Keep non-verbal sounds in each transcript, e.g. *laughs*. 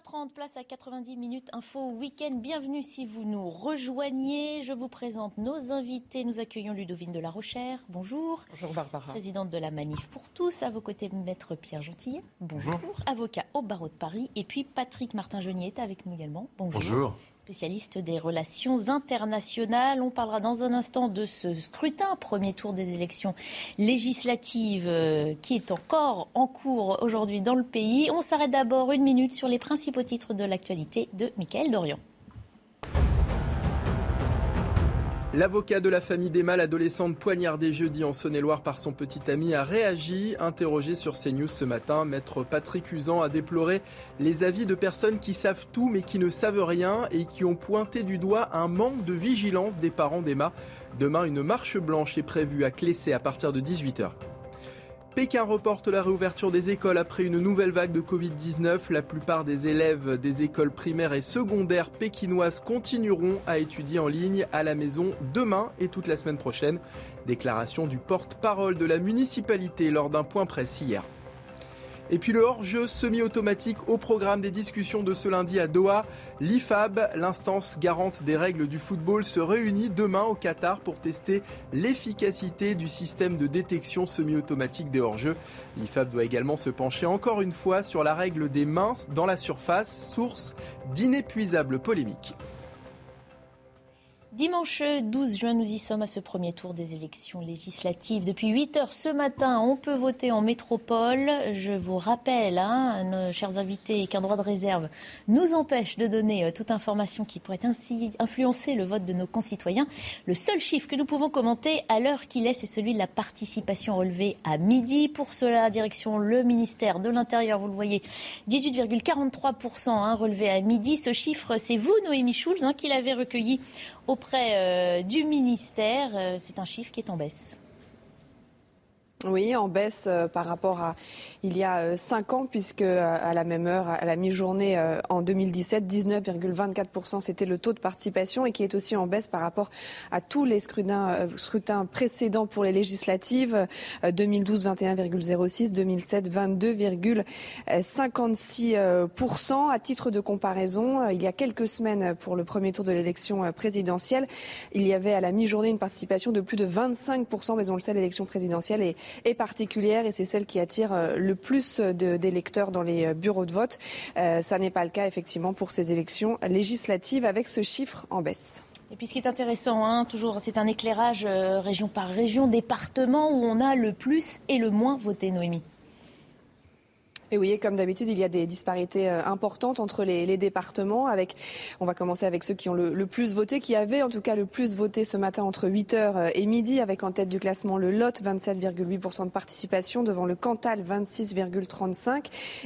15h30, place à 90 minutes info week-end. Bienvenue si vous nous rejoignez. Je vous présente nos invités. Nous accueillons Ludovine de la Rochère. Bonjour. Bonjour Barbara. Présidente de la Manif pour tous. À vos côtés, Maître Pierre Gentillet. Bonjour. Avocat au barreau de Paris. Et puis Patrick Martin-Genier est avec nous également. Bonjour. Bonjour. Spécialiste des relations internationales. On parlera dans un instant de ce scrutin, premier tour des élections législatives euh, qui est encore en cours aujourd'hui dans le pays. On s'arrête d'abord une minute sur les principaux titres de l'actualité de Michael Dorian. L'avocat de la famille d'Emma, l'adolescente poignardée jeudi en Saône-et-Loire par son petit ami, a réagi. Interrogé sur CNews ce matin, maître Patrick Usan a déploré les avis de personnes qui savent tout mais qui ne savent rien et qui ont pointé du doigt un manque de vigilance des parents d'Emma. Demain, une marche blanche est prévue à Clessé à partir de 18h. Pékin reporte la réouverture des écoles après une nouvelle vague de Covid-19. La plupart des élèves des écoles primaires et secondaires pékinoises continueront à étudier en ligne à la maison demain et toute la semaine prochaine. Déclaration du porte-parole de la municipalité lors d'un point presse hier. Et puis le hors-jeu semi-automatique au programme des discussions de ce lundi à Doha. L'IFAB, l'instance garante des règles du football, se réunit demain au Qatar pour tester l'efficacité du système de détection semi-automatique des hors-jeux. L'IFAB doit également se pencher encore une fois sur la règle des mains dans la surface, source d'inépuisables polémiques. Dimanche 12 juin, nous y sommes à ce premier tour des élections législatives. Depuis 8 heures ce matin, on peut voter en métropole. Je vous rappelle, hein, nos chers invités, qu'un droit de réserve nous empêche de donner euh, toute information qui pourrait ainsi influencer le vote de nos concitoyens. Le seul chiffre que nous pouvons commenter à l'heure qu'il est, c'est celui de la participation relevée à midi. Pour cela, direction le ministère de l'Intérieur, vous le voyez, 18,43% hein, relevé à midi. Ce chiffre, c'est vous, Noémie Schulz, hein, qui l'avez recueilli auprès euh, du ministère. Euh, c'est un chiffre qui est en baisse. Oui, en baisse euh, par rapport à il y a euh, cinq ans, puisque euh, à la même heure, à la mi-journée en 2017, 19,24% c'était le taux de participation et qui est aussi en baisse par rapport à tous les scrutins, scrutins précédents pour les législatives. Euh, 2012, 21,06, 2007, 22,56%. À titre de comparaison, il y a quelques semaines pour le premier tour de l'élection présidentielle, il y avait à la mi-journée une participation de plus de 25%, mais on le sait, l'élection présidentielle est est particulière et c'est celle qui attire euh, le plus d'électeurs dans les euh, bureaux de vote. Euh, ça n'est pas le cas effectivement pour ces élections législatives avec ce chiffre en baisse. Et puis ce qui est intéressant, hein, toujours, c'est un éclairage euh, région par région, département où on a le plus et le moins voté, Noémie. Et oui, comme d'habitude, il y a des disparités euh, importantes entre les, les, départements. Avec, on va commencer avec ceux qui ont le, le, plus voté, qui avaient en tout cas le plus voté ce matin entre 8h et midi, avec en tête du classement le Lot, 27,8% de participation, devant le Cantal, 26,35%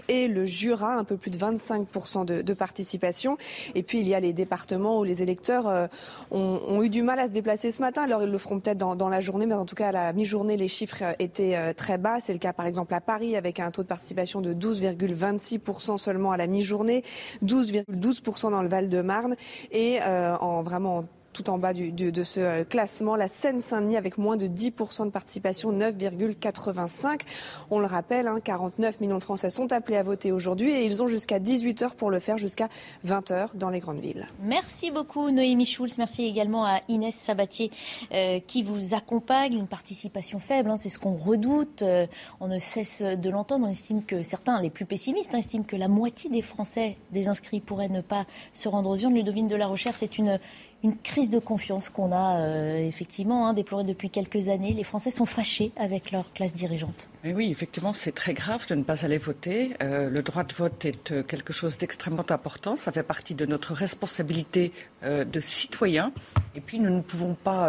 et le Jura, un peu plus de 25% de, de, participation. Et puis il y a les départements où les électeurs euh, ont, ont, eu du mal à se déplacer ce matin. Alors ils le feront peut-être dans, dans, la journée, mais en tout cas à la mi-journée, les chiffres étaient euh, très bas. C'est le cas par exemple à Paris, avec un taux de participation de 12,26% seulement à la mi-journée, 12,12% dans le Val-de-Marne et euh, en vraiment en tout en bas du, de ce classement. La Seine-Saint-Denis avec moins de 10% de participation, 9,85. On le rappelle, hein, 49 millions de Français sont appelés à voter aujourd'hui et ils ont jusqu'à 18h pour le faire, jusqu'à 20h dans les grandes villes. Merci beaucoup Noémie Schulz. Merci également à Inès Sabatier euh, qui vous accompagne. Une participation faible, hein, c'est ce qu'on redoute. Euh, on ne cesse de l'entendre. On estime que certains, les plus pessimistes, hein, estiment que la moitié des Français des inscrits pourraient ne pas se rendre aux urnes. Ludovine de la Recherche, c'est une une crise de confiance qu'on a euh, effectivement hein, déplorée depuis quelques années. Les Français sont fâchés avec leur classe dirigeante. oui, effectivement, c'est très grave de ne pas aller voter. Euh, le droit de vote est euh, quelque chose d'extrêmement important. Ça fait partie de notre responsabilité de citoyens. Et puis, nous ne pouvons pas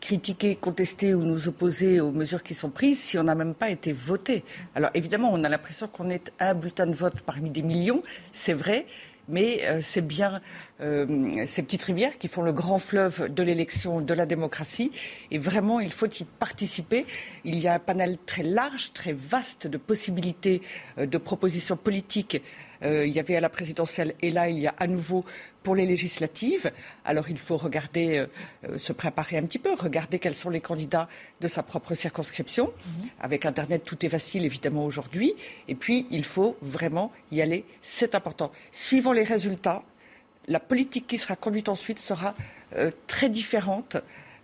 critiquer, contester ou nous opposer aux mesures qui sont prises si on n'a même pas été voté. Alors évidemment, on a l'impression qu'on est un bulletin de vote parmi des millions, c'est vrai, mais euh, c'est bien euh, ces petites rivières qui font le grand fleuve de l'élection, de la démocratie. Et vraiment, il faut y participer. Il y a un panel très large, très vaste de possibilités euh, de propositions politiques il y avait à la présidentielle et là, il y a à nouveau pour les législatives. Alors il faut regarder, euh, euh, se préparer un petit peu, regarder quels sont les candidats de sa propre circonscription. Mhm. Avec Internet, tout est facile évidemment aujourd'hui. Et puis il faut vraiment y aller. C'est important. Suivant les résultats, la politique qui sera conduite ensuite sera euh, très différente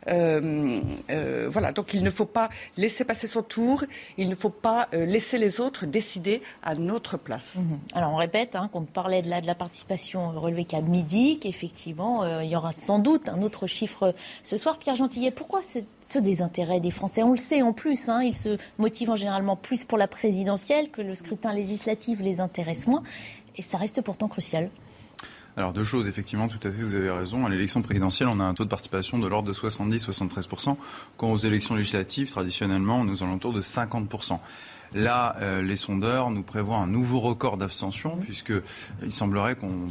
euh, euh, voilà, donc il ne faut pas laisser passer son tour, il ne faut pas euh, laisser les autres décider à notre place. Mhm. Alors on répète hein, qu'on parlait de la, de la participation relevée qu'à midi, qu'effectivement il y aura sans doute un autre chiffre ce soir. Pierre Gentillet, pourquoi ce désintérêt des Français? On le sait en plus, hein, ils se motivent généralement plus pour la présidentielle que le scrutin législatif les intéresse moins, et ça reste pourtant crucial. Alors deux choses, effectivement, tout à fait, vous avez raison. À l'élection présidentielle, on a un taux de participation de l'ordre de 70-73%, quand aux élections législatives, traditionnellement, on est aux alentours de 50%. Là, euh, les sondeurs nous prévoient un nouveau record d'abstention, puisqu'il semblerait qu'on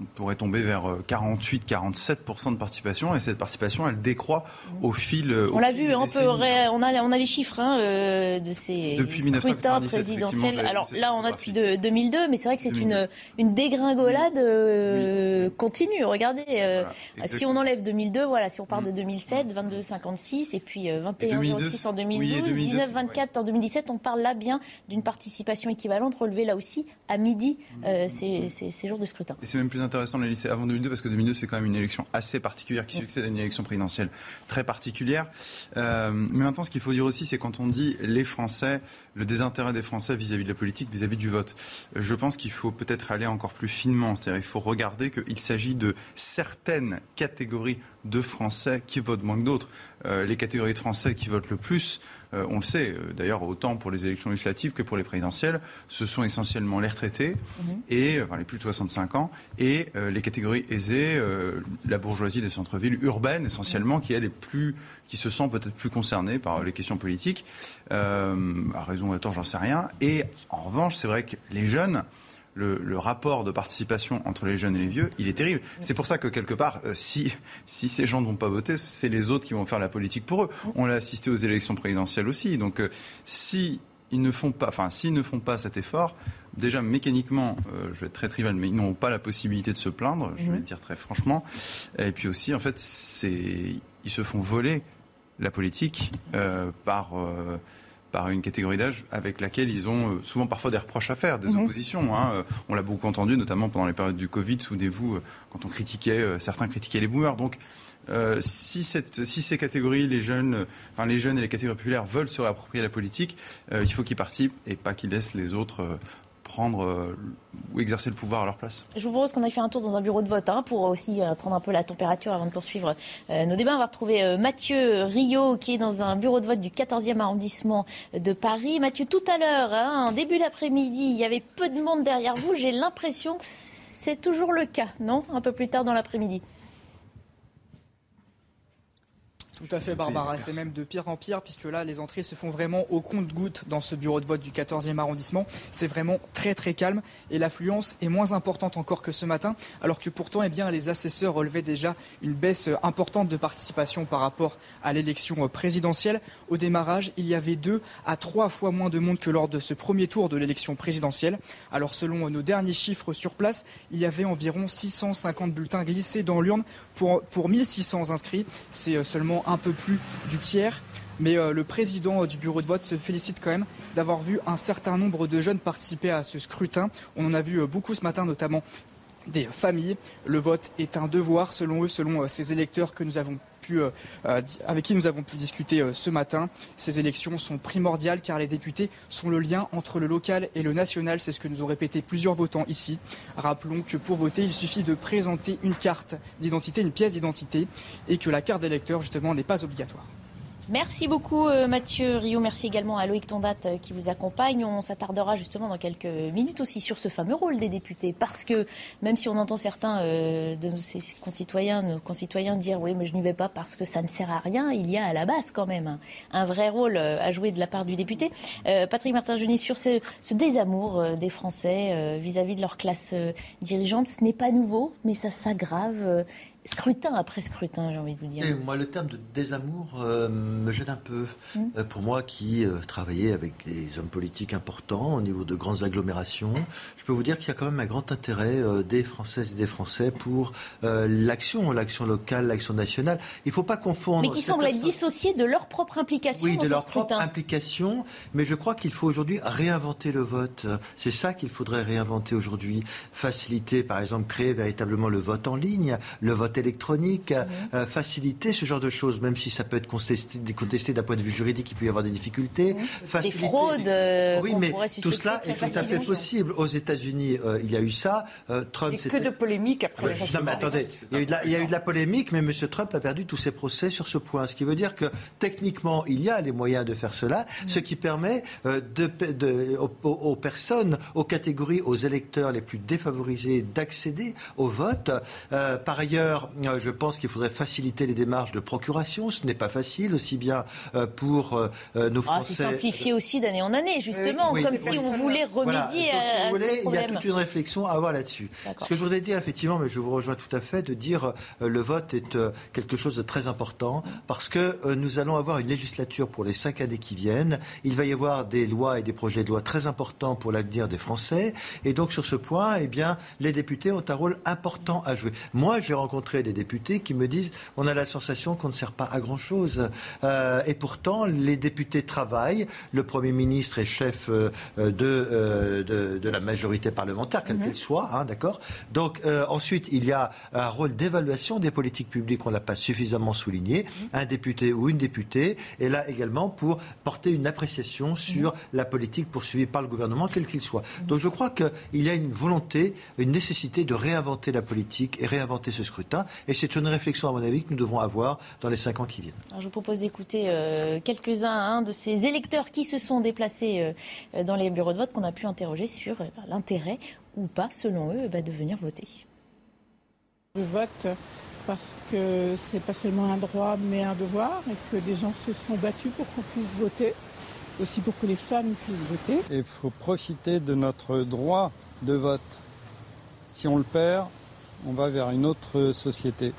on pourrait tomber vers 48-47% euh, de participation et cette participation elle décroît au fil. On l'a vu, on, peut on, a, on a les chiffres hein, euh, de ces depuis scrutins présidentiels. Alors là on a depuis 2002, mais c'est vrai que c'est une, une dégringolade euh, continue. Regardez, si on enlève 2002, voilà, si on part de 2007, 22-56 et puis 21-06 en 2012, 19-24 en 2017, on parle là bien d'une participation équivalente relevée là aussi à midi ces, ces, jours de scrutin. Et c'est même plus intéressant de les laisser avant 2002 parce que 2002 c'est quand même une élection assez particulière qui succède à une élection présidentielle très particulière. Euh, mais maintenant, ce qu'il faut dire aussi, c'est quand on dit les Français, le désintérêt des Français vis-à-vis de la politique, vis-à-vis du vote. Je pense qu'il faut peut-être aller encore plus finement. C'est-à-dire, il faut regarder qu'il s'agit de certaines catégories de Français qui votent moins que d'autres. Euh, les catégories de Français qui votent le plus, euh, on le sait, euh, d'ailleurs autant pour les élections législatives que pour les présidentielles, ce sont essentiellement les retraités mhm. et les plus de 65 ans et les catégories aisées, la bourgeoisie des centres-villes urbaines essentiellement, qui elle est plus, qui se sent peut-être plus concernée par les questions politiques, à raison ou à tort, j'en sais rien. Et en revanche, c'est vrai que les jeunes le, rapport de participation entre les jeunes et les vieux, il est terrible. C'est pour ça que quelque part, euh, si, si ces gens n'ont pas voté, c'est les autres qui vont faire la politique pour eux. On l'a assisté aux élections présidentielles aussi. Donc, euh, si ils ne font pas, enfin, s'ils ne font pas cet effort, déjà mécaniquement, euh, je vais être très trivial, mais ils n'ont pas la possibilité de se plaindre, je vais le dire très franchement. Et puis aussi, en fait, c'est, ils se font voler la politique par par une catégorie d'âge avec laquelle ils ont euh, souvent parfois des reproches à faire, des mhm. oppositions. Hein. Euh, on l'a beaucoup entendu, notamment pendant les périodes du Covid, souvenez-vous, euh, quand on critiquait, certains critiquaient les boomers. Donc, si, cette, si, ces catégories, les jeunes, enfin les jeunes et les catégories populaires veulent se réapproprier la politique, il faut qu'ils participent et pas qu'ils laissent les autres euh, ou exercer le pouvoir à leur place. Je vous propose qu'on aille faire un tour dans un bureau de vote hein, pour aussi euh, prendre un peu la température avant de poursuivre euh, nos débats. On va retrouver Mathieu Rio qui est dans un bureau de vote du 14e arrondissement de Paris. Mathieu, tout à l'heure, hein, début d'après-midi, il y avait peu de monde derrière vous. J'ai l'impression que c'est toujours le cas, non? Un peu plus tard dans l'après-midi. Tout à fait, Barbara. C'est même de pire en pire, puisque là, les entrées se font vraiment au compte-goutte dans ce bureau de vote du 14e arrondissement. C'est vraiment très, très calme. Et l'affluence est moins importante encore que ce matin, alors que pourtant, eh bien, les assesseurs relevaient déjà une baisse importante de participation par rapport à l'élection présidentielle. Au démarrage, il y avait deux à trois fois moins de monde que lors de ce premier tour de l'élection présidentielle. Alors, selon nos derniers chiffres sur place, il y avait environ 650 bulletins glissés dans l'urne pour, pour 1600 inscrits. C'est euh, seulement un peu plus du tiers. Mais euh, le président euh, du bureau de vote se félicite quand même d'avoir vu un certain nombre de jeunes participer à ce scrutin. On en a vu euh, beaucoup ce matin, notamment des familles. Le vote est un devoir, selon eux, selon ces électeurs que nous avons pu, avec qui nous avons pu discuter ce matin. Ces élections sont primordiales car les députés sont le lien entre le local et le national. C'est ce que nous ont répété plusieurs votants ici. Rappelons que pour voter, il suffit de présenter une carte d'identité, une pièce d'identité, et que la carte d'électeur, justement, n'est pas obligatoire. Merci beaucoup euh, Mathieu Rio. Merci également à Loïc Tondat euh, qui vous accompagne. On s'attardera justement dans quelques minutes aussi sur ce fameux rôle des députés. Parce que même si on entend certains euh, de nos concitoyens, nos concitoyens dire oui mais je n'y vais pas parce que ça ne sert à rien, il y a à la base quand même un, vrai rôle à jouer de la part du député. Patrick Martin-Geny, sur ce, désamour des Français vis-à-vis -vis de leur classe dirigeante, ce n'est pas nouveau, mais ça s'aggrave scrutin après scrutin, j'ai envie de vous dire. moi, le terme de désamour euh, me gêne un peu. Hmm. Euh, pour moi qui euh, travaillais avec des hommes politiques importants au niveau de grandes agglomérations, je peux vous dire qu'il y a quand même un grand intérêt des Françaises et des Français pour l'action, l'action locale, l'action nationale. Il ne faut pas confondre. Mais qui semblent être dissociés de leur propre implication oui, dans de leur propre implication. Mais je crois qu'il faut aujourd'hui réinventer le vote. C'est ça qu'il faudrait réinventer aujourd'hui. Faciliter, par exemple, créer véritablement le vote en ligne, le vote électronique, euh, faciliter ce genre de choses, même si ça peut être contesté, d'un point de vue juridique, il peut y avoir des difficultés. Mhm. Des fraudes. Euh, oui, mais tout cela est tout à fait possible. Aux États-Unis, euh, il y a eu ça. Trump. Et que de polémiques après. non, mais attendez, il y, a eu de la, il y a eu de la polémique, mais M. Trump a perdu tous ses procès sur ce point. Ce qui veut dire que techniquement, il y a les moyens de faire cela, ce qui permet de, aux, personnes, aux catégories, aux électeurs les plus défavorisés d'accéder au vote. par ailleurs, euh, je pense qu'il faudrait faciliter les démarches de procuration. Ce n'est pas facile, aussi bien euh, pour euh, nos ah, Français. c'est simplifié aussi d'année en année, justement, comme si on voulait remédier à, ces Il y a toute une réflexion à avoir là-dessus. Ce que je voudrais dire, effectivement, mais je vous rejoins tout à fait, de dire le vote est quelque chose de très important parce que nous allons avoir une législature pour les cinq années qui viennent. Il va y avoir des lois et des projets de loi très importants pour l'avenir des Français. Et donc, sur ce point, eh bien, les députés ont un rôle important à jouer. Moi, j'ai rencontré des députés qui me disent on a la sensation qu'on ne sert pas à grand-chose. Euh, et pourtant, les députés travaillent. Le Premier ministre est chef euh, euh, de, de, la majorité parlementaire, quelle mhm. qu'elle soit, hein, d'accord Donc, ensuite, il y a un rôle d'évaluation des politiques publiques, on ne l'a pas suffisamment souligné. Mhm. Un député ou une députée est là également pour porter une appréciation sur mhm. la politique poursuivie par le gouvernement, quel qu'il soit. Donc, je crois qu'il y a une volonté, une nécessité de réinventer la politique et réinventer ce scrutin. Et c'est une réflexion, à mon avis, que nous devrons avoir dans les cinq ans qui viennent. je vous propose d'écouter euh, quelques-uns hein, de ces électeurs qui se sont déplacés euh, dans les bureaux de vote qu'on a pu interroger sur euh, l'intérêt ou pas, selon eux, bah, de venir voter. Je vote parce que c'est pas seulement un droit mais un devoir et que des gens se sont battus pour qu'on puisse voter, aussi pour que les femmes puissent voter. Il faut profiter de notre droit de vote. Si on le perd, on va vers une autre société.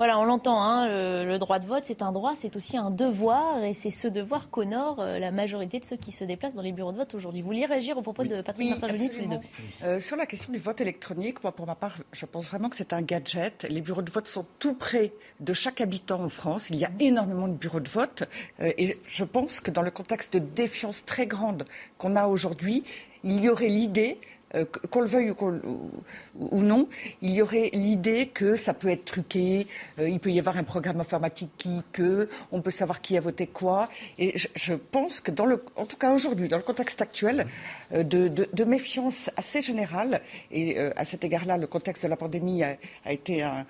Voilà, on l'entend, hein, le, droit de vote, c'est un droit, c'est aussi un devoir, et c'est ce devoir qu'honore euh, la majorité de ceux qui se déplacent dans les bureaux de vote aujourd'hui. Vous vouliez réagir au propos de Patrick Martin tous les deux euh, Sur la question du vote électronique, moi, pour ma part, je pense vraiment que c'est un gadget. Les bureaux de vote sont tout près de chaque habitant en France. Il y a énormément de bureaux de vote, euh, et je pense que dans le contexte de défiance très grande qu'on a aujourd'hui, il y aurait l'idée euh, qu'on le veuille ou, non, il y aurait l'idée que ça peut être truqué, euh, il peut y avoir un programme informatique qui, que, on peut savoir qui a voté quoi. Et je, pense que, en tout cas aujourd'hui, dans le contexte actuel, euh, de, méfiance assez générale, et à cet égard-là, le contexte de la pandémie a, été un,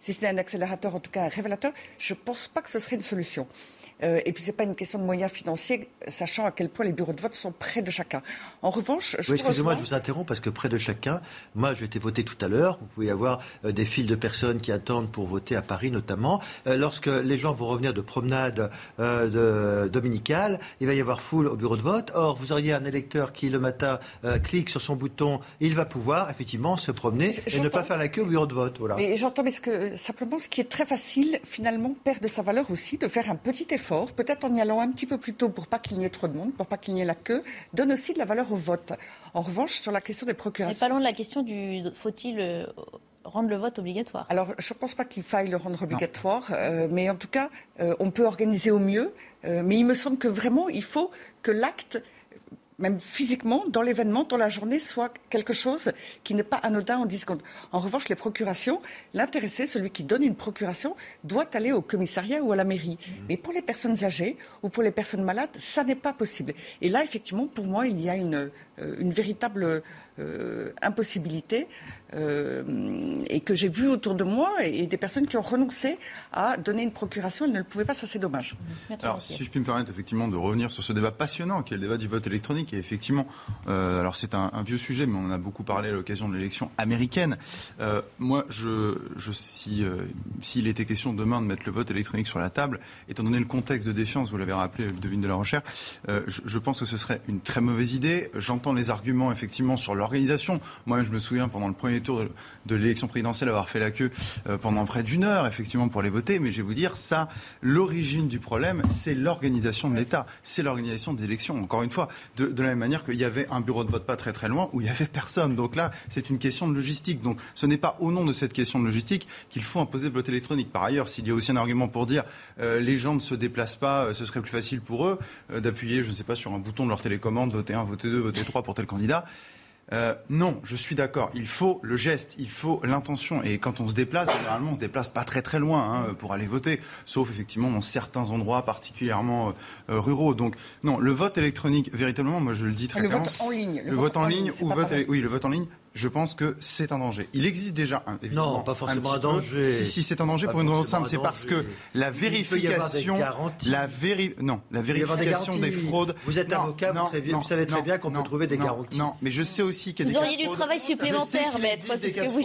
si ce n'est un accélérateur, en tout cas un révélateur, je ne pense pas que ce serait une solution. Euh, et puis, ce n'est pas une question de moyens financiers, sachant à quel point les bureaux de vote sont près de chacun. En revanche, je oui, excusez-moi, je vous interromps parce que près de chacun, moi, j'ai été voté tout à l'heure. Vous pouvez avoir euh, des files de personnes qui attendent pour voter à Paris, notamment. Euh, lorsque les gens vont revenir de promenade de, dominicale, il va y avoir foule au bureau de vote. Or, vous auriez un électeur qui, le matin, clique sur son bouton, il va pouvoir effectivement se promener et ne pas faire la queue au bureau de vote. Voilà. Mais j'entends, mais ce que, simplement, ce qui est très facile, finalement, perd de sa valeur aussi de faire un petit effort peut-être en y allant un petit peu plus tôt pour pas qu'il n'y ait trop de monde, pour pas qu'il n'y ait la queue, donne aussi de la valeur au vote. En revanche, sur la question des procurations. Et parlons de la question du faut-il euh, rendre le vote obligatoire? Alors, je ne pense pas qu'il faille le rendre obligatoire, euh, mais en tout cas, euh, on peut organiser au mieux. mais il me semble que vraiment, il faut que l'acte même physiquement, dans l'événement, dans la journée, soit quelque chose qui n'est pas anodin en 10 secondes. En revanche, les procurations, l'intéressé, celui qui donne une procuration, doit aller au commissariat ou à la mairie. Mmh. Mais pour les personnes âgées ou pour les personnes malades, ça n'est pas possible. Et là, effectivement, pour moi, il y a une, euh, une véritable euh, impossibilité euh, et que j'ai vu autour de moi et, des personnes qui ont renoncé à donner une procuration, elles ne le pouvaient pas, ça c'est dommage. Alors si je puis me permettre effectivement de revenir sur ce débat passionnant qui est le débat du vote électronique et effectivement, euh, alors c'est un, vieux sujet mais on en a beaucoup parlé à l'occasion de l'élection américaine. moi, je, je si s'il était question demain de mettre le vote électronique sur la table, étant donné le contexte de défiance, vous l'avez rappelé, devine de la recherche, je, je pense que ce serait une très mauvaise idée. J'entends les arguments effectivement sur leur organisation. Moi, je me souviens pendant le premier tour de, l'élection présidentielle avoir fait la queue euh, pendant près d'une heure, effectivement, pour les voter. Mais je vais vous dire, ça, l'origine du problème, c'est l'organisation de l'État, c'est l'organisation des élections. Encore une fois, de, la même manière qu'il y avait un bureau de vote pas très très loin où il y avait personne. Donc là, c'est une question de logistique. Donc ce n'est pas au nom de cette question de logistique qu'il faut imposer le vote électronique. Par ailleurs, s'il y a aussi un argument pour dire euh, les gens ne se déplacent pas, euh, ce serait plus facile pour eux d'appuyer, je ne sais pas, sur un bouton de leur télécommande, voter 1, voter 2, voter 3 pour tel candidat. Euh, non, je suis d'accord. Il faut le geste, il faut l'intention. Et quand on se déplace, généralement, on se déplace pas très très loin hein, pour aller voter, sauf effectivement dans certains endroits particulièrement euh, euh, ruraux. Donc non, le vote électronique, véritablement, moi je le dis très clairement. Le vote en ligne. Le, vote, en ligne, ou vote, oui, le vote en ligne je pense que c'est un danger. Il existe déjà un. Non, pas forcément un, danger. Si, si, c'est un danger pour une raison simple. C'est parce que la vérification. La véri... Non, la vérification des, fraudes. Vous êtes avocat, vous, savez très bien qu'on peut trouver des garanties. Non, mais je sais aussi qu'il y a des. Vous auriez du travail supplémentaire, maître, c'est ce que vous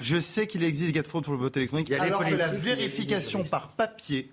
Je sais qu'il existe des cas de fraude pour le vote électronique. Alors que la vérification par papier,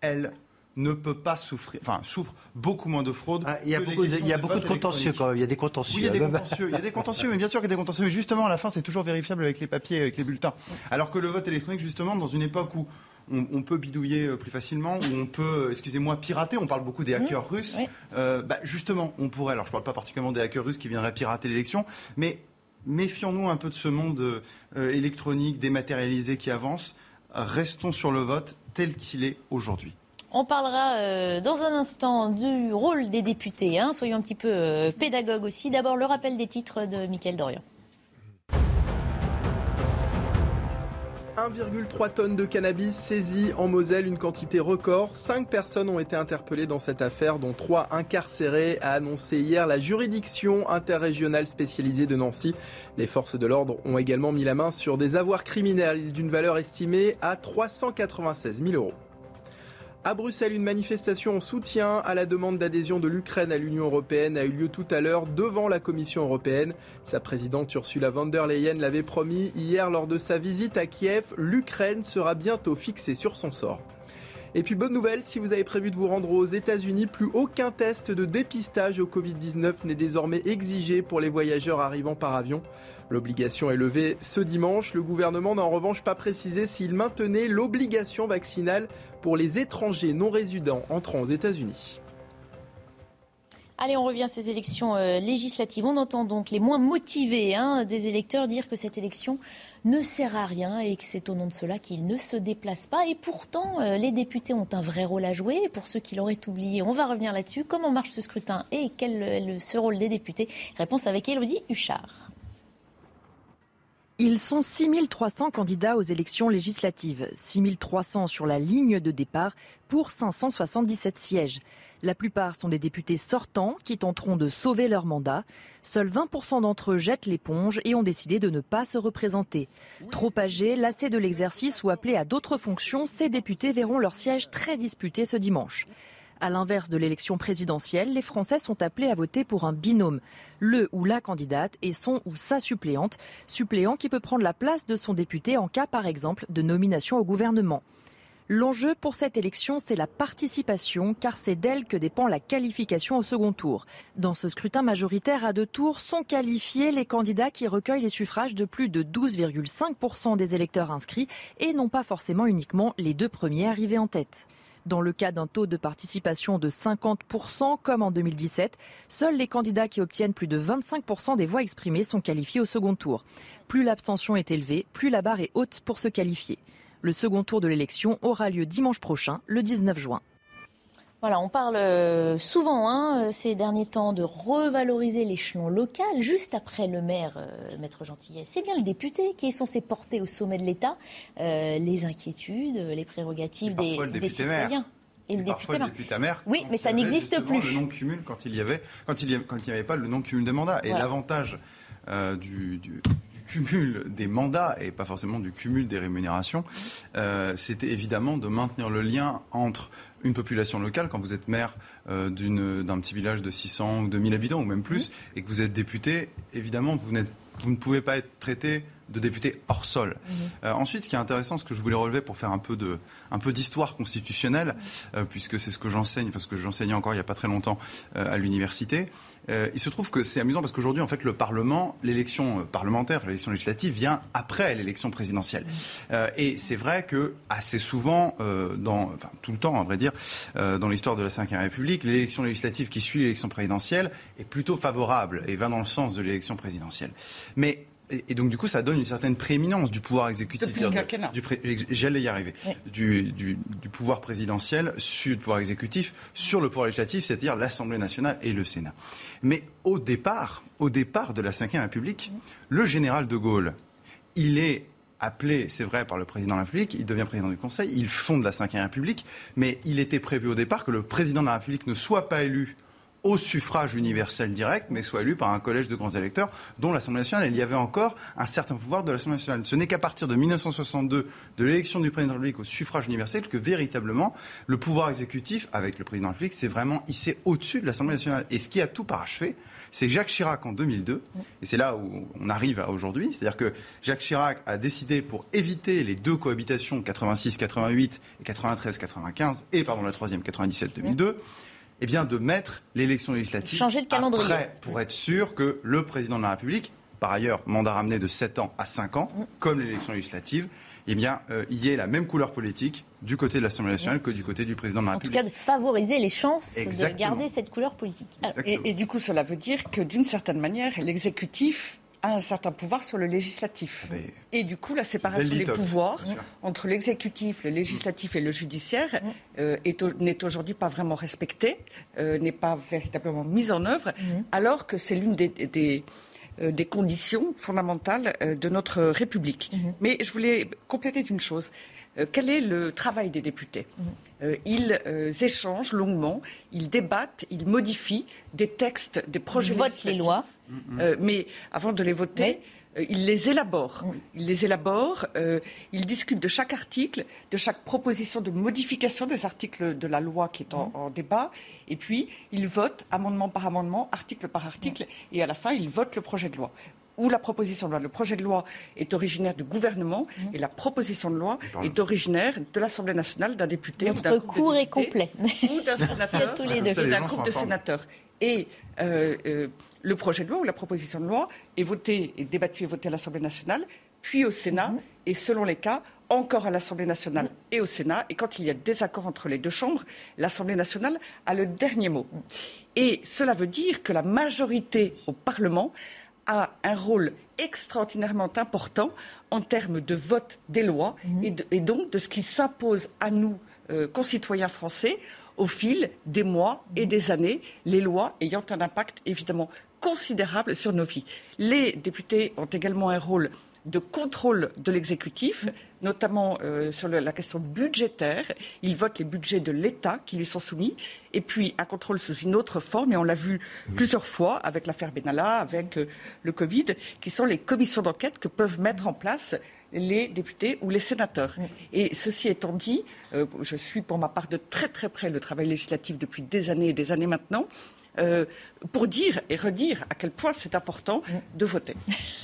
elle, ne peut pas souffrir, enfin souffre beaucoup moins de fraude. Ah, il y a beaucoup, de, il y a beaucoup de contentieux quand même. Il y a des contentieux. Oui, il y a des contentieux. il y a des contentieux, mais bien sûr qu'il y a des contentieux. Mais justement, à la fin, c'est toujours vérifiable avec les papiers, avec les bulletins. Alors que le vote électronique, justement, dans une époque où on, peut bidouiller euh, plus facilement, où on peut, euh, excusez-moi, pirater. On parle beaucoup des mmh. hackers russes. Euh, bah, justement, on pourrait. Alors, je ne parle pas particulièrement des hackers russes qui viendraient pirater l'élection, mais méfions-nous un peu de ce monde électronique dématérialisé qui avance. Restons sur le vote tel qu'il est aujourd'hui. On parlera euh, dans un instant du rôle des députés. Hein. Soyons un petit peu euh, pédagogues aussi. D'abord, le rappel des titres de Mickaël Dorian. 1,3 tonnes de cannabis saisies en Moselle, une quantité record. Cinq personnes ont été interpellées dans cette affaire, dont trois incarcérées, a annoncé hier la juridiction interrégionale spécialisée de Nancy. Les forces de l'ordre ont également mis la main sur des avoirs criminels d'une valeur estimée à 396 000 euros. À Bruxelles, une manifestation en soutien à la demande d'adhésion de l'Ukraine à l'Union européenne a eu lieu tout à l'heure devant la Commission européenne. Sa présidente Ursula von der Leyen l'avait promis hier lors de sa visite à Kiev. L'Ukraine sera bientôt fixée sur son sort. Et puis bonne nouvelle, si vous avez prévu de vous rendre aux États-Unis, plus aucun test de dépistage au Covid-19 n'est désormais exigé pour les voyageurs arrivant par avion. L'obligation est levée ce dimanche. Le gouvernement n'a en revanche pas précisé s'il maintenait l'obligation vaccinale pour les étrangers non résidents entrant aux États-Unis. Allez, on revient à ces élections euh, législatives. On entend donc les moins motivés hein, des électeurs dire que cette élection ne sert à rien et que c'est au nom de cela qu'ils ne se déplacent pas. Et pourtant, euh, les députés ont un vrai rôle à jouer. pour ceux qui l'auraient oublié, on va revenir là-dessus. Comment marche ce scrutin et quel est ce rôle des députés? Réponse avec Elodie Huchard. Ils sont 6300 candidats aux élections législatives, 6300 sur la ligne de départ pour 577 sièges. La plupart sont des députés sortants qui tenteront de sauver leur mandat. Seuls 20% d'entre eux jettent l'éponge et ont décidé de ne pas se représenter. Trop âgés, lassés de l'exercice ou appelés à d'autres fonctions, ces députés verront leur siège très disputé ce dimanche. À l'inverse de l'élection présidentielle, les Français sont appelés à voter pour un binôme, le ou la candidate et son ou sa suppléante, suppléant qui peut prendre la place de son député en cas par exemple de nomination au gouvernement. L'enjeu pour cette élection, c'est la participation, car c'est d'elle que dépend la qualification au second tour. Dans ce scrutin majoritaire à deux tours, sont qualifiés les candidats qui recueillent les suffrages de plus de 12,5% des électeurs inscrits et non pas forcément uniquement les deux premiers arrivés en tête. Dans le cas d'un taux de participation de 50%, comme en 2017, seuls les candidats qui obtiennent plus de 25% des voix exprimées sont qualifiés au second tour. Plus l'abstention est élevée, plus la barre est haute pour se qualifier. Le second tour de l'élection aura lieu dimanche prochain, le 19 juin. Voilà, on parle euh, souvent hein, ces derniers temps de revaloriser l'échelon local juste après le maire, euh, Maître Gentillet. C'est bien le député qui est censé porter au sommet de l'État euh, les inquiétudes, les prérogatives des, des, citoyens. Et, le député, le député maire. Oui, mais ça n'existe plus. Le non-cumul quand il y avait, quand il n'y avait pas le non-cumul des mandats. Et l'avantage du, du, cumul des mandats et pas forcément du cumul des rémunérations, euh, c'était évidemment de maintenir le lien entre une population locale, quand vous êtes maire euh, d'un petit village de 600 ou 2000 habitants ou même plus, et que vous êtes député, évidemment, vous, vous ne pouvez pas être traité de député hors sol. Euh, ensuite, ce qui est intéressant, ce que je voulais relever pour faire un peu de, un peu d'histoire constitutionnelle, euh, puisque c'est ce que j'enseigne, parce que j'enseignais encore il n'y a pas très longtemps à l'université, euh, il se trouve que c'est amusant parce qu'aujourd'hui, en fait, le Parlement, l'élection euh, parlementaire, l'élection législative vient après l'élection présidentielle. Euh, et c'est vrai que assez souvent, dans, enfin, tout le temps, à vrai dire, dans l'histoire de la Ve République, l'élection législative qui suit l'élection présidentielle est plutôt favorable et va dans le sens de l'élection présidentielle. Mais et, donc, du coup, ça donne une certaine prééminence du pouvoir exécutif. J'allais y arriver. Du, pouvoir présidentiel sur le pouvoir exécutif sur le pouvoir législatif, c'est-à-dire l'Assemblée nationale et le Sénat. Mais au départ, au départ de la Ve République, le général de Gaulle, il est appelé, c'est vrai, par le président de la République, il devient président du Conseil, il fonde la Ve République, mais il était prévu au départ que le président de la République ne soit pas élu au suffrage universel direct, mais soit élu par un collège de grands électeurs, dont l'Assemblée nationale. Il y avait encore un certain pouvoir de l'Assemblée nationale. Ce n'est qu'à partir de 1962, de l'élection du président de la République au suffrage universel, que véritablement le pouvoir exécutif, avec le président de la République, s'est vraiment hissé au-dessus de l'Assemblée nationale. Et ce qui a tout parachevé, c'est Jacques Chirac en 2002, et c'est là où on arrive à aujourd'hui, c'est-à-dire que Jacques Chirac a décidé pour éviter les deux cohabitations 86-88 et 93-95, et pardon la troisième 97-2002, eh bien, de mettre l'élection législative Changer calendrier. après pour être sûr que le président de la République, par ailleurs mandat ramené de 7 ans à 5 ans, mm. comme l'élection législative, eh bien, euh, il y ait la même couleur politique du côté de l'Assemblée nationale que du côté du président de la République. En tout cas, de favoriser les chances de garder cette couleur politique. Et, et, du coup, cela veut dire que, d'une certaine manière, l'exécutif a un certain pouvoir sur le législatif. Et du coup, la séparation des pouvoirs entre l'exécutif, le législatif et le judiciaire mm. euh, n'est aujourd'hui pas vraiment respectée, euh, n'est pas véritablement mise en œuvre, mm. alors que c'est l'une des, des, euh, des, conditions fondamentales de notre République. Mm-hmm. Mais je voulais compléter une chose. Quel est le travail des députés mm-hmm. ils échangent longuement, ils débattent, ils modifient des textes, des projets ils votent les lois. Euh, mais avant de les voter, euh, il les élabore. Il les élabore, euh, il discute de chaque article, de chaque proposition de modification des articles de la loi qui est en, débat, et puis il vote amendement par amendement, article par article, et à la fin, il vote le projet de loi ou la proposition de loi. Le projet de loi est originaire du gouvernement et la proposition de loi est originaire de l'Assemblée nationale, d'un député ou d'un groupe est complet. ou d'un *laughs* sénateur, d'un groupe de sénateurs. Et le projet de loi ou la proposition de loi est voté et débattu et voté à l'Assemblée nationale, puis au Sénat, mhm. et selon les cas, encore à l'Assemblée nationale et au Sénat. Et quand il y a désaccord entre les deux chambres, l'Assemblée nationale a le dernier mot. Et cela veut dire que la majorité au Parlement a un rôle extraordinairement important en termes de vote des lois mhm. et, donc de ce qui s'impose à nous, euh, concitoyens français, au fil des mois et des années, les lois ayant un impact évidemment considérable sur nos vies. Les députés ont également un rôle de contrôle de l'exécutif, notamment euh, sur la question budgétaire. Ils votent les budgets de l'État qui lui sont soumis, et puis un contrôle sous une autre forme, et on l'a vu plusieurs fois avec l'affaire Benalla, avec euh, le Covid, qui sont les commissions d'enquête que peuvent mettre en place les députés ou les sénateurs. Et ceci étant dit, euh, je suis pour ma part de très très près le travail législatif depuis des années et des années maintenant. Euh, pour dire et redire à quel point c'est important de voter.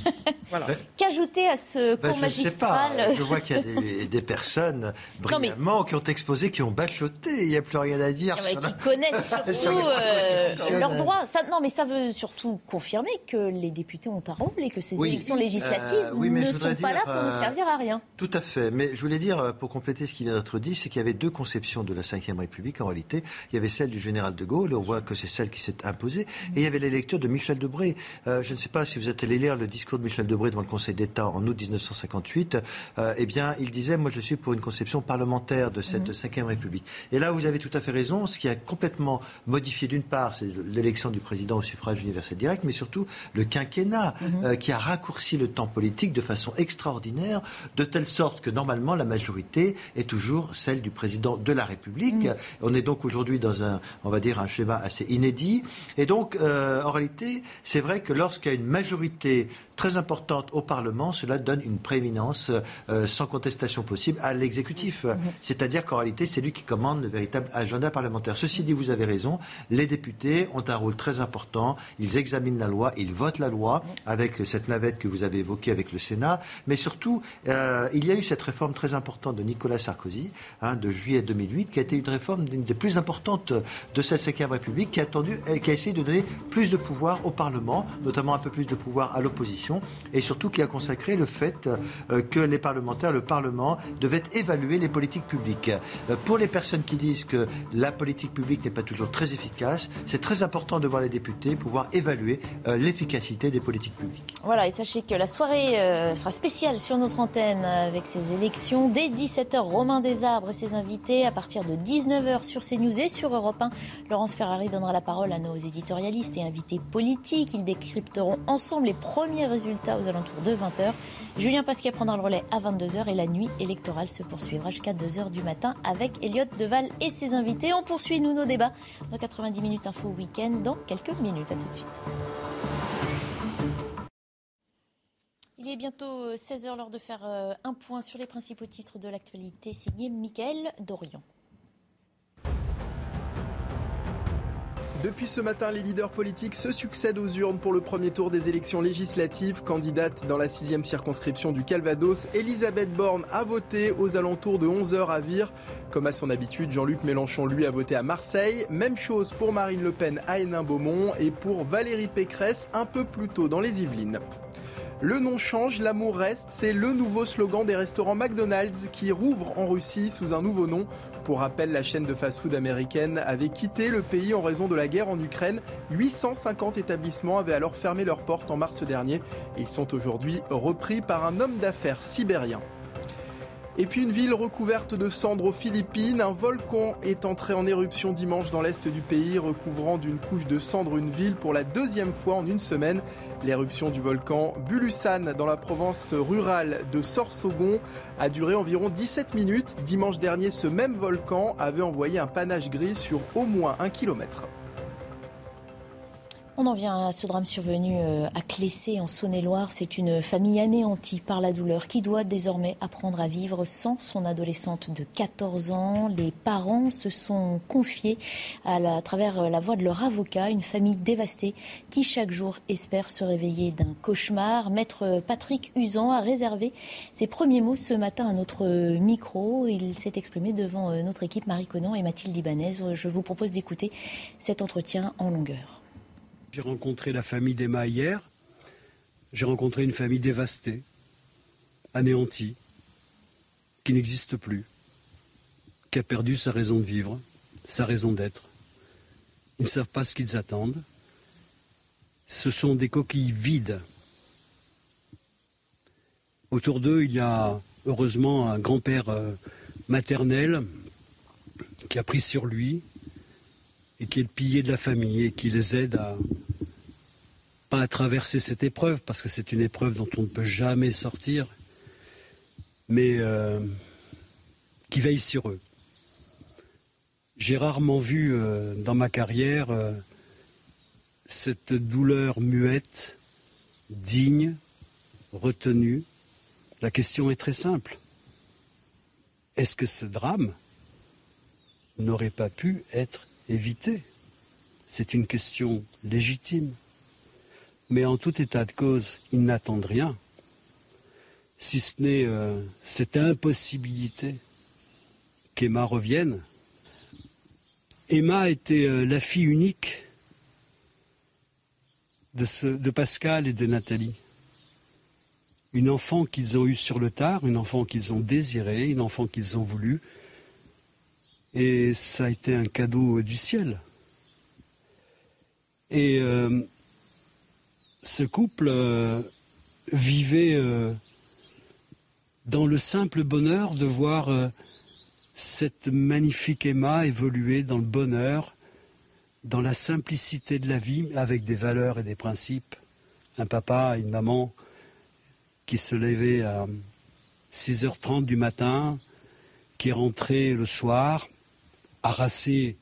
*laughs* voilà. Qu'ajouter à ce ben, cours magistral je, sais pas. je vois qu'il y a des, *laughs* personnes brillamment qui ont exposé, qui ont bachoté. Il n'y a plus rien à dire. Ah qui connaissent *laughs* surtout euh, leurs droits. Ça, non, mais ça veut surtout confirmer que les députés ont un rôle et que ces élections euh, législatives ne sont pas là pour ne servir à rien. Tout à fait. Mais je voulais dire, pour compléter ce qui vient d'être dit, c'est qu'il y avait deux conceptions de la Ve République en réalité. Il y avait celle du général de Gaulle. On voit que c'est celle qui qui s'est imposé. Et il y avait les lectures de Michel Debré. Euh, je ne sais pas si vous êtes allé lire le discours de Michel Debré devant le Conseil d'État en août 1958. Euh, eh bien, il disait, moi je suis pour une conception parlementaire de cette Ve République. Et là, vous avez tout à fait raison. Ce qui a complètement modifié d'une part, c'est l'élection du président au suffrage universel direct, mais surtout le quinquennat mhm. euh, qui a raccourci le temps politique de façon extraordinaire, de telle sorte que normalement la majorité est toujours celle du président de la République. Mhm. On est donc aujourd'hui dans un, on va dire, un schéma assez inédit. Et donc, euh, en réalité, c'est vrai que lorsqu'il y a une majorité très importante au Parlement, cela donne une prééminence euh, sans contestation possible à l'exécutif. Mhm. C'est-à-dire qu'en réalité, c'est lui qui commande le véritable agenda parlementaire. Ceci dit, vous avez raison, les députés ont un rôle très important. Ils examinent la loi, ils votent la loi avec cette navette que vous avez évoquée avec le Sénat. Mais surtout, euh, il y a eu cette réforme très importante de Nicolas Sarkozy, hein, de juillet 2008, qui a été une réforme d'une des plus importantes de cette Ve République, qui a, attendu, qui a essayé de donner plus de pouvoir au Parlement, notamment un peu plus de pouvoir à l'opposition, et surtout qui a consacré le fait euh, que les parlementaires, le Parlement, devaient évaluer les politiques publiques. Euh, pour les personnes qui disent que la politique publique n'est pas toujours très efficace, c'est très important de voir les députés pouvoir évaluer euh, l'efficacité des politiques publiques. Voilà, et sachez que la soirée sera spéciale sur notre antenne avec ces élections. Dès 17h, Romain Desarbres et ses invités. À partir de 19h sur CNews et sur Europe 1, Laurence Ferrari donnera la parole à nos éditorialistes et invités politiques. Ils décrypteront ensemble les premiers résultats aux alentours de 20h. Julien Pasquier prendra le relais à 22h et la nuit électorale se poursuivra jusqu'à 2h du matin avec Elliot Deval et ses invités. On poursuit, nous, nos débats dans 90 minutes info week-end dans quelques minutes. À tout de suite. Il est bientôt 16h, l'heure de faire euh, un point sur les principaux titres de l'actualité, signé Mickaël Dorian. Depuis ce matin, les leaders politiques se succèdent aux urnes pour le premier tour des élections législatives. Candidate dans la sixième circonscription du Calvados, Elisabeth Borne a voté aux alentours de 11h à Vire. Comme à son habitude, Jean-Luc Mélenchon, lui, a voté à Marseille. Même chose pour Marine Le Pen à Hénin-Beaumont et pour Valérie Pécresse un peu plus tôt dans les Yvelines. Le nom change, l'amour reste, c'est le nouveau slogan des restaurants McDonald's qui rouvrent en Russie sous un nouveau nom. Pour rappel, la chaîne de fast-food américaine avait quitté le pays en raison de la guerre en Ukraine. 850 établissements avaient alors fermé leurs portes en mars dernier. Ils sont aujourd'hui repris par un homme d'affaires sibérien. Et puis une ville recouverte de cendres aux Philippines. Un volcan est entré en éruption dimanche dans l'est du pays, recouvrant d'une couche de cendres une ville pour la deuxième fois en une semaine. L'éruption du volcan Bulusan dans la province rurale de Sorsogon a duré environ 17 minutes. Dimanche dernier, ce même volcan avait envoyé un panache gris sur au moins un kilomètre. On en vient à ce drame survenu euh, à Clessé, en Saône-et-Loire. C'est une famille anéantie par la douleur qui doit désormais apprendre à vivre sans son adolescente de 14 ans. Les parents se sont confiés à, travers euh, la voix de leur avocat, une famille dévastée qui chaque jour espère se réveiller d'un cauchemar. Maître Patrick Usan a réservé ses premiers mots ce matin à notre micro. Il s'est exprimé devant euh, notre équipe Marie Conan et Mathilde Ibanez. Je vous propose d'écouter cet entretien en longueur. J'ai rencontré la famille d'Emma hier. J'ai rencontré une famille dévastée, anéantie, qui n'existe plus, qui a perdu sa raison de vivre, sa raison d'être. Ils ne savent pas ce qu'ils attendent. Ce sont des coquilles vides. Autour d'eux, il y a heureusement un grand-père euh, maternel qui a pris sur lui et qui est le pilier de la famille et qui les aide à pas à traverser cette épreuve parce que c'est une épreuve dont on ne peut jamais sortir, mais euh, qui veille sur eux. J'ai rarement vu euh, dans ma carrière euh, cette douleur muette, digne, retenue. La question est très simple. Est-ce que ce drame n'aurait pas pu être éviter. C'est une question légitime. Mais en tout état de cause, ils n'attendent rien, si ce n'est euh, cette impossibilité qu'Emma revienne. Emma était euh, la fille unique de, de Pascal et de Nathalie. Une enfant qu'ils ont eue sur le tard, une enfant qu'ils ont désirée, une enfant qu'ils ont voulu, et ça a été un cadeau du ciel. Et ce couple vivait dans le simple bonheur de voir cette magnifique Emma évoluer dans le bonheur, dans la simplicité de la vie, avec des valeurs et des principes. Un papa, une maman qui se levait à 6h30 du matin, qui rentrait le soir, harassé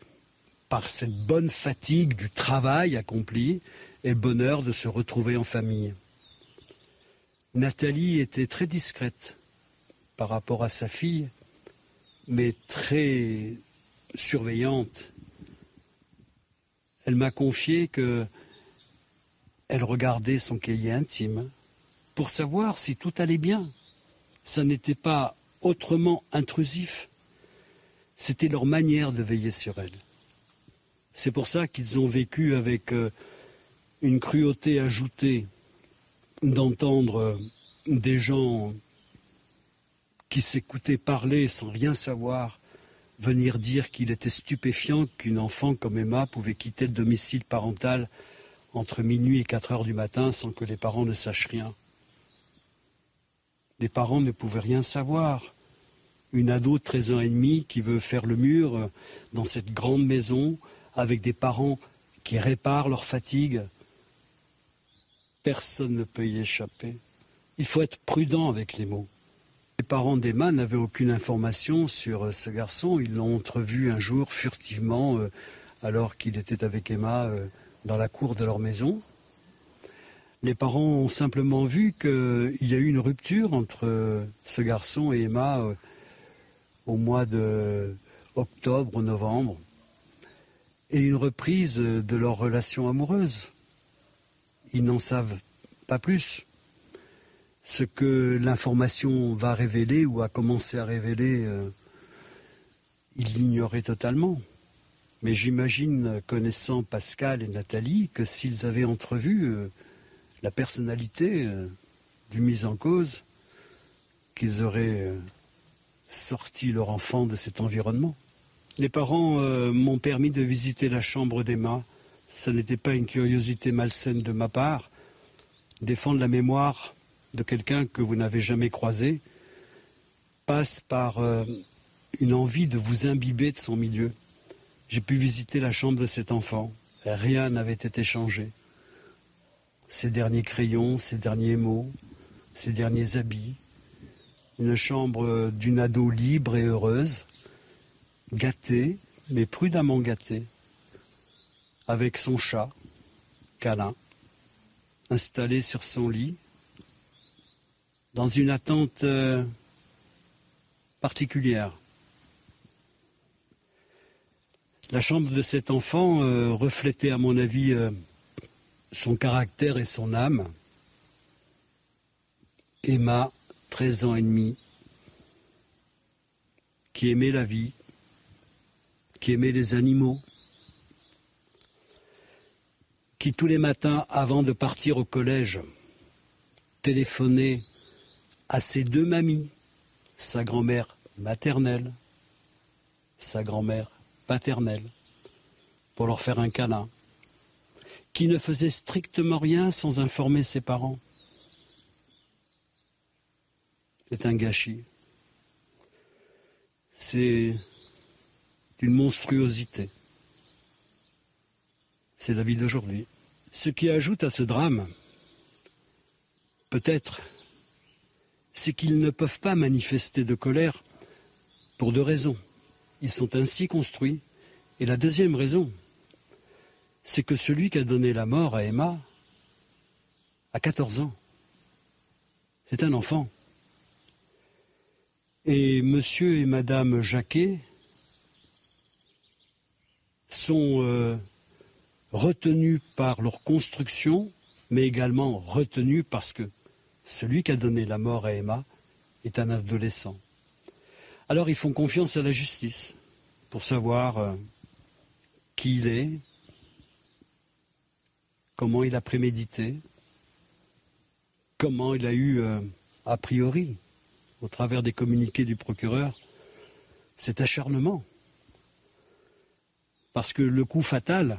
par cette bonne fatigue du travail accompli et bonheur de se retrouver en famille. Nathalie était très discrète par rapport à sa fille, mais très surveillante. Elle m'a confié que elle regardait son cahier intime pour savoir si tout allait bien. Ça n'était pas autrement intrusif. C'était leur manière de veiller sur elle. C'est pour ça qu'ils ont vécu avec euh, une cruauté ajoutée d'entendre euh, des gens qui s'écoutait parler sans rien savoir, venir dire qu'il était stupéfiant qu'une enfant comme Emma pouvait quitter le domicile parental entre minuit et 4 heures du matin sans que les parents ne sachent rien. Les parents ne pouvaient rien savoir. Une ado de 13 ans et demi qui veut faire le mur dans cette grande maison avec des parents qui réparent leur fatigue. Personne ne peut y échapper. Il faut être prudent avec les mots. Les parents d'Emma n'avaient aucune information sur euh, ce garçon. Ils l'ont entrevu un jour furtivement euh, alors qu'il était avec Emma euh, dans la cour de leur maison. Les parents ont simplement vu qu'il y a eu une rupture entre ce garçon et Emma au mois de octobre, novembre, et une reprise de leur relation amoureuse. Ils n'en savent pas plus ce que l'information va révéler ou a commencé à révéler, euh, il l'ignorait totalement. Mais j'imagine, connaissant Pascal et Nathalie, que s'ils avaient entrevu euh, la personnalité euh, du mis en cause, qu'ils auraient sorti leur enfant de cet environnement. Les parents m'ont permis de visiter la chambre d'Emma. Ce n'était pas une curiosité malsaine de ma part. Défendre la mémoire de quelqu'un que vous n'avez jamais croisé passe par euh, une envie de vous imbiber de son milieu. J'ai pu visiter la chambre de cet enfant. Rien n'avait été changé. Ses derniers crayons, ses derniers mots, ses derniers habits. Une chambre d'une ado libre et heureuse, gâtée, mais prudemment gâtée, avec son chat, câlin, installé sur son lit, dans une attente euh, particulière. La chambre de cet enfant euh, reflétait, à mon avis, euh, son caractère et son âme. Emma, 13 ans et demi, qui aimait la vie, qui aimait les animaux, qui tous les matins, avant de partir au collège, téléphonait à ses deux mamies, sa grand-mère maternelle, sa grand-mère paternelle, pour leur faire un câlin, qui ne faisait strictement rien sans informer ses parents. C'est un gâchis. C'est une monstruosité. C'est la vie d'aujourd'hui. Ce qui ajoute à ce drame, peut-être, c'est qu'ils ne peuvent pas manifester de colère pour deux raisons. Ils sont ainsi construits. Et la deuxième raison, c'est que celui qui a donné la mort à Emma a 14 ans. C'est un enfant. Et monsieur et madame Jacquet sont euh, retenus par leur construction, mais également retenus parce que celui qui a donné la mort à Emma est un adolescent. Alors ils font confiance à la justice pour savoir euh, qui il est, comment il a prémédité, comment il a eu, euh, a priori, au travers des communiqués du procureur, cet acharnement. Parce que le coup fatal,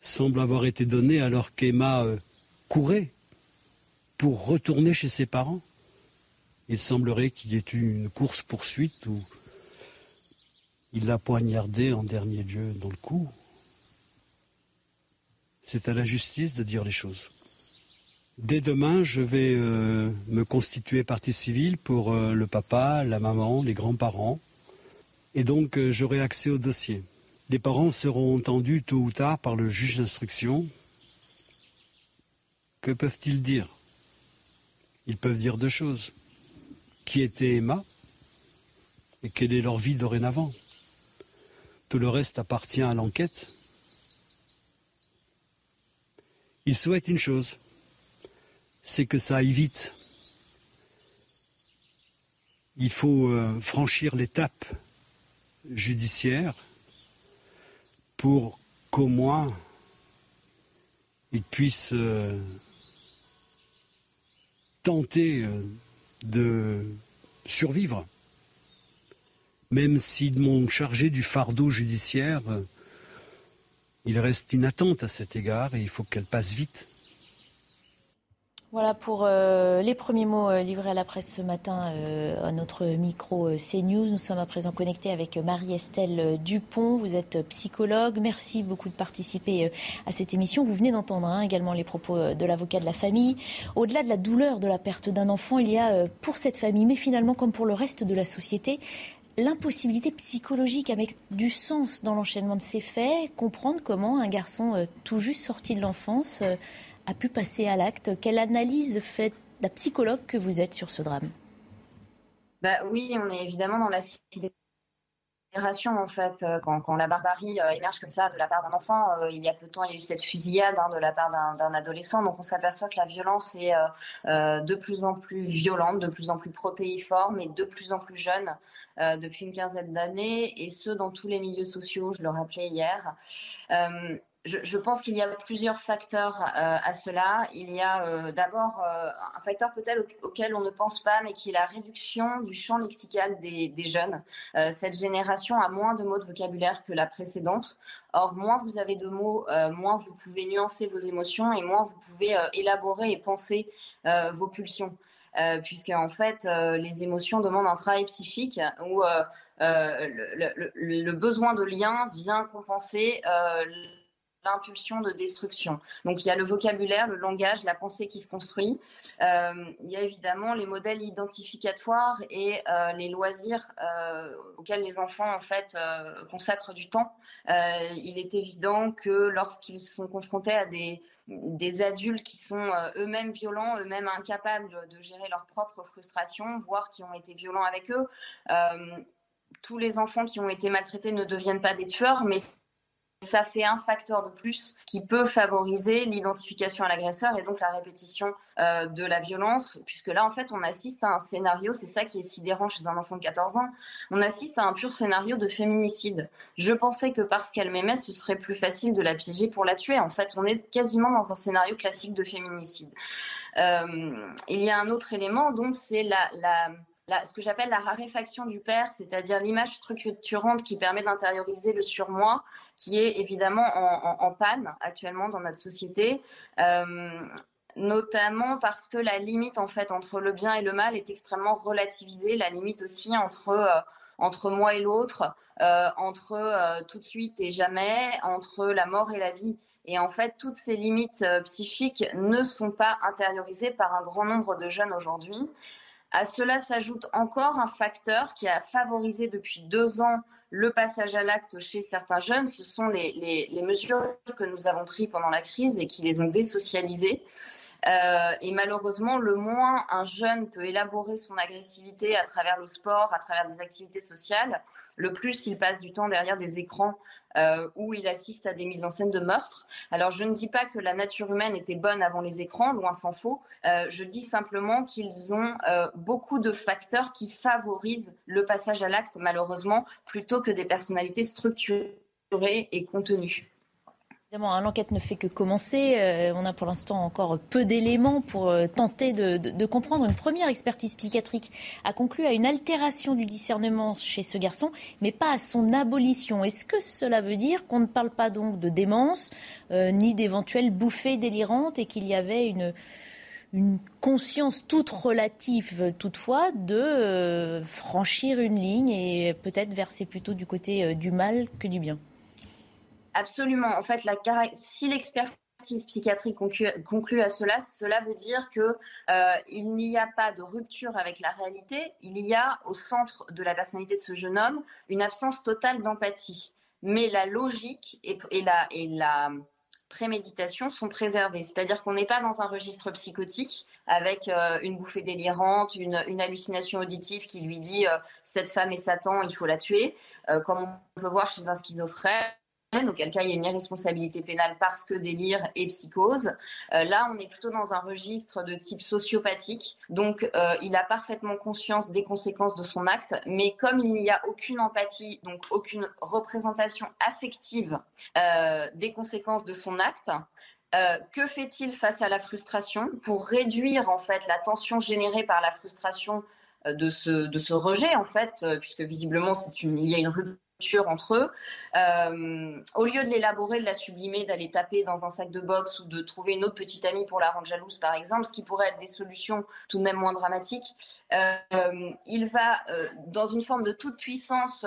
semble avoir été donné alors qu'Emma euh, courait pour retourner chez ses parents. Il semblerait qu'il y ait eu une course-poursuite où il l'a poignardé en dernier lieu dans le cou. C'est à la justice de dire les choses. Dès demain, je vais euh, me constituer partie civile pour euh, le papa, la maman, les grands-parents. Et donc, euh, j'aurai accès au dossier. Les parents seront entendus tôt ou tard par le juge d'instruction. Que peuvent-ils dire? Ils peuvent dire deux choses. Qui était Emma? Et quelle est leur vie dorénavant? Tout le reste appartient à l'enquête. Ils souhaitent une chose, c'est que ça aille vite. Il faut euh, franchir l'étape judiciaire pour qu'au moins ils puissent euh, tenter euh, de survivre. Même s'ils m'ont chargé du fardeau judiciaire, il reste une attente à cet égard et il faut qu'elle passe vite. Voilà pour euh, les premiers mots euh, livrés à la presse ce matin euh, à notre micro CNews. Nous sommes à présent connectés avec Marie-Estelle Dupont. Vous êtes psychologue. Merci beaucoup de participer à cette émission. Vous venez d'entendre hein, également les propos de l'avocat de la famille. Au-delà de la douleur de la perte d'un enfant, il y a pour cette famille, mais finalement comme pour le reste de la société, l'impossibilité psychologique mettre du sens dans l'enchaînement de ces faits, comprendre comment un garçon tout juste sorti de l'enfance a pu passer à l'acte Quelle analyse fait la psychologue que vous êtes sur ce drame? Bah Oui, on est évidemment dans la sidération en fait euh, quand, la barbarie euh, émerge comme ça de la part d'un enfant. Euh, il y a peu de temps, il y a eu cette fusillade hein, de la part d'un adolescent. Donc on s'aperçoit que la violence est de plus en plus violente, de plus en plus protéiforme et de plus en plus jeune depuis une quinzaine d'années, et ce dans tous les milieux sociaux. Je le rappelais hier je, pense qu'il y a plusieurs facteurs euh, à cela. Il y a euh, d'abord euh, un facteur peut-être auquel on ne pense pas, mais qui est la réduction du champ lexical des, jeunes. cette génération a moins de mots de vocabulaire que la précédente. Or, moins vous avez de mots, moins vous pouvez nuancer vos émotions et moins vous pouvez élaborer et penser vos pulsions. puisque en fait, les émotions demandent un travail psychique où le, le, besoin de lien vient compenser l'impulsion de destruction. Donc il y a le vocabulaire, le langage, la pensée qui se construit. Euh, il y a évidemment les modèles identificatoires et euh, les loisirs euh, auxquels les enfants en fait consacrent du temps. il est évident que lorsqu'ils sont confrontés à des des adultes qui sont eux-mêmes violents, eux-mêmes incapables de gérer leurs propres frustrations, voire qui ont été violents avec eux. tous les enfants qui ont été maltraités ne deviennent pas des tueurs, mais ça fait un facteur de plus qui peut favoriser l'identification à l'agresseur et donc la répétition euh, de la violence, puisque là, en fait, on assiste à un scénario, c'est ça qui est sidérant chez un enfant de 14 ans, on assiste à un pur scénario de féminicide. Je pensais que parce qu'elle m'aimait, ce serait plus facile de la piéger pour la tuer. En fait, on est quasiment dans un scénario classique de féminicide. Euh, il y a un autre élément, donc, c'est la, la ce que j'appelle la raréfaction du père, c'est-à-dire l'image structurante qui permet d'intérioriser le surmoi, qui est évidemment en, panne actuellement dans notre société. Euh, notamment parce que la limite entre le bien et le mal est extrêmement relativisée, la limite aussi entre euh, moi et l'autre, euh, entre tout de suite et jamais, entre la mort et la vie. Et en fait, toutes ces limites psychiques ne sont pas intériorisées par un grand nombre de jeunes aujourd'hui. À cela s'ajoute encore un facteur qui a favorisé depuis deux ans le passage à l'acte chez certains jeunes. Ce sont les, mesures que nous avons prises pendant la crise et qui les ont désocialisées. Euh, et malheureusement, le moins un jeune peut élaborer son agressivité à travers le sport, à travers des activités sociales, le plus il passe du temps derrière des écrans euh, où il assiste à des mises en scène de meurtre. Alors je ne dis pas que la nature humaine était bonne avant les écrans, loin s'en faut. Euh, je dis simplement qu'ils ont euh, beaucoup de facteurs qui favorisent le passage à l'acte, malheureusement, plutôt que des personnalités structurées et contenues. Évidemment, hein, l'enquête ne fait que commencer. Euh, on a pour l'instant encore peu d'éléments pour euh, tenter de, comprendre. Une première expertise psychiatrique a conclu à une altération du discernement chez ce garçon, mais pas à son abolition. Est-ce que cela veut dire qu'on ne parle pas donc de démence, euh, ni d'éventuelles bouffées délirantes, et qu'il y avait une, une conscience toute relative toutefois de franchir une ligne et peut-être verser plutôt du côté du mal que du bien? Absolument. En fait, si l'expertise psychiatrique conclut, à cela, cela veut dire que euh, il n'y a pas de rupture avec la réalité. Il y a au centre de la personnalité de ce jeune homme une absence totale d'empathie. Mais la logique et, la, préméditation sont préservées. C'est-à-dire qu'on n'est pas dans un registre psychotique avec euh, une bouffée délirante, une, hallucination auditive qui lui dit euh, cette femme est Satan, il faut la tuer, comme on peut voir chez un schizophrène auquel cas il y a une irresponsabilité pénale parce que délire et psychose. Euh, là, on est plutôt dans un registre de type sociopathique, donc euh, il a parfaitement conscience des conséquences de son acte, mais comme il n'y a aucune empathie, donc aucune représentation affective euh, des conséquences de son acte, que fait-il face à la frustration? Pour réduire en fait la tension générée par la frustration de ce, de ce rejet en fait, puisque visiblement il y a une rupture entre eux. Euh, au lieu de l'élaborer, de la sublimer, d'aller taper dans un sac de boxe ou de trouver une autre petite amie pour la rendre jalouse, par exemple, ce qui pourrait être des solutions tout de même moins dramatiques, euh, il va, euh, dans une forme de toute puissance,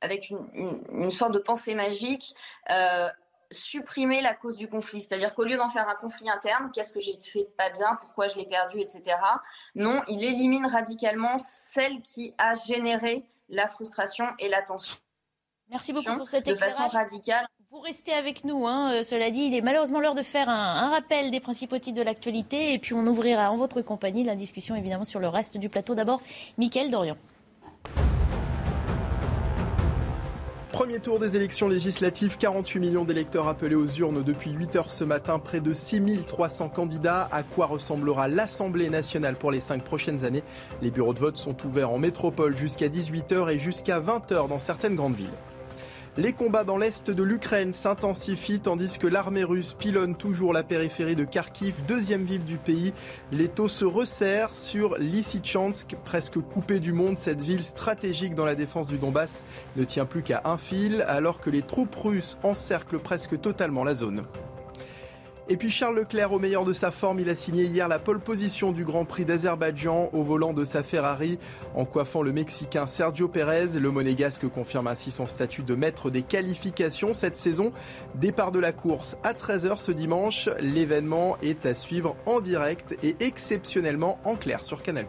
avec une, sorte de pensée magique, supprimer la cause du conflit. C'est-à-dire qu'au lieu d'en faire un conflit interne, qu'est-ce que j'ai fait pas bien, pourquoi je l'ai perdu, etc. Non, il élimine radicalement celle qui a généré la frustration et la tension. Merci beaucoup pour cette De façon radicale. Vous restez avec nous, hein. Euh, cela dit, il est malheureusement l'heure de faire un, rappel des principaux titres de l'actualité et puis on ouvrira en votre compagnie la discussion évidemment sur le reste du plateau. D'abord, Mickaël Dorian. Premier tour des élections législatives, 48 millions d'électeurs appelés aux urnes depuis 8 heures ce matin, près de 6300 candidats. À quoi ressemblera l'Assemblée nationale pour les cinq prochaines années? Les bureaux de vote sont ouverts en métropole jusqu'à 18h et jusqu'à 20h dans certaines grandes villes. Les combats dans l'est de l'Ukraine s'intensifient tandis que l'armée russe pilonne toujours la périphérie de Kharkiv, deuxième ville du pays. Les taux se resserrent sur Lysychansk, presque coupée du monde. Cette ville stratégique dans la défense du Donbass ne tient plus qu'à un fil alors que les troupes russes encerclent presque totalement la zone. Et puis Charles Leclerc, au meilleur de sa forme, il a signé hier la pole position du Grand Prix d'Azerbaïdjan au volant de sa Ferrari en coiffant le Mexicain Sergio Pérez. Le monégasque confirme ainsi son statut de maître des qualifications cette saison. Départ de la course à 13h ce dimanche. L'événement est à suivre en direct et exceptionnellement en clair sur Canal+.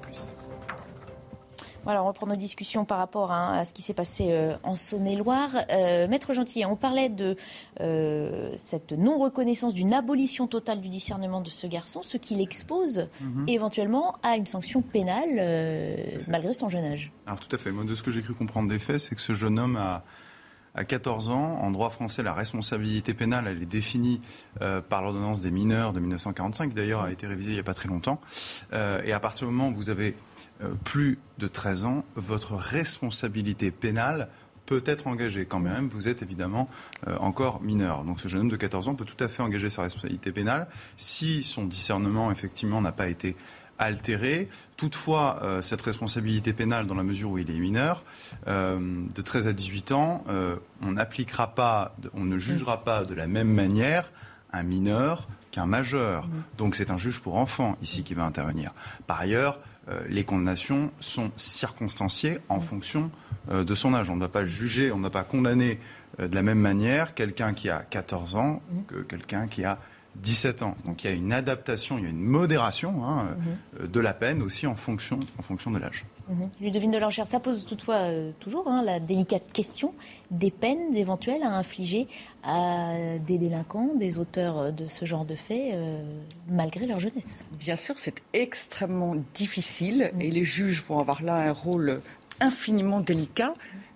Voilà, on reprend nos discussions par rapport à, ce qui s'est passé euh, en Saône-et-Loire. Euh, Maître Gentil, on parlait de euh, cette non-reconnaissance d'une abolition totale du discernement de ce garçon, ce qui l'expose mhm. éventuellement à une sanction pénale malgré son jeune âge. Alors tout à fait. Moi, de ce que j'ai cru comprendre des faits, c'est que ce jeune homme a à 14 ans, en droit français, la responsabilité pénale, elle est définie euh, par l'ordonnance des mineurs de 1945, qui d'ailleurs a été révisée il n'y a pas très longtemps. Euh, et à partir du moment où vous avez euh, plus de 13 ans, votre responsabilité pénale peut être engagée quand même. Vous êtes évidemment encore mineur. Donc ce jeune homme de 14 ans peut tout à fait engager sa responsabilité pénale si son discernement effectivement n'a pas été altéré. Toutefois, euh, cette responsabilité pénale, dans la mesure où il est mineur, euh, de 13 à 18 ans, euh, on n'appliquera pas, on ne jugera pas de la même manière un mineur qu'un majeur. Donc c'est un juge pour enfants ici qui va intervenir. Par ailleurs, les condamnations sont circonstanciées en fonction de son âge. On ne va pas juger, on ne va pas condamner de la même manière quelqu'un qui a 14 ans que quelqu'un qui a 17 ans. Donc il y a une adaptation, il y a une modération hein, mhm. de la peine aussi en fonction, en fonction de l'âge. Mmh. Ludovine de l'Enchère, ça pose toutefois euh, toujours hein, la délicate question des peines éventuelles à infliger à des délinquants, des auteurs de ce genre de faits, euh, malgré leur jeunesse. Bien sûr, c'est extrêmement difficile mhm. et les juges vont avoir là un rôle infiniment délicat.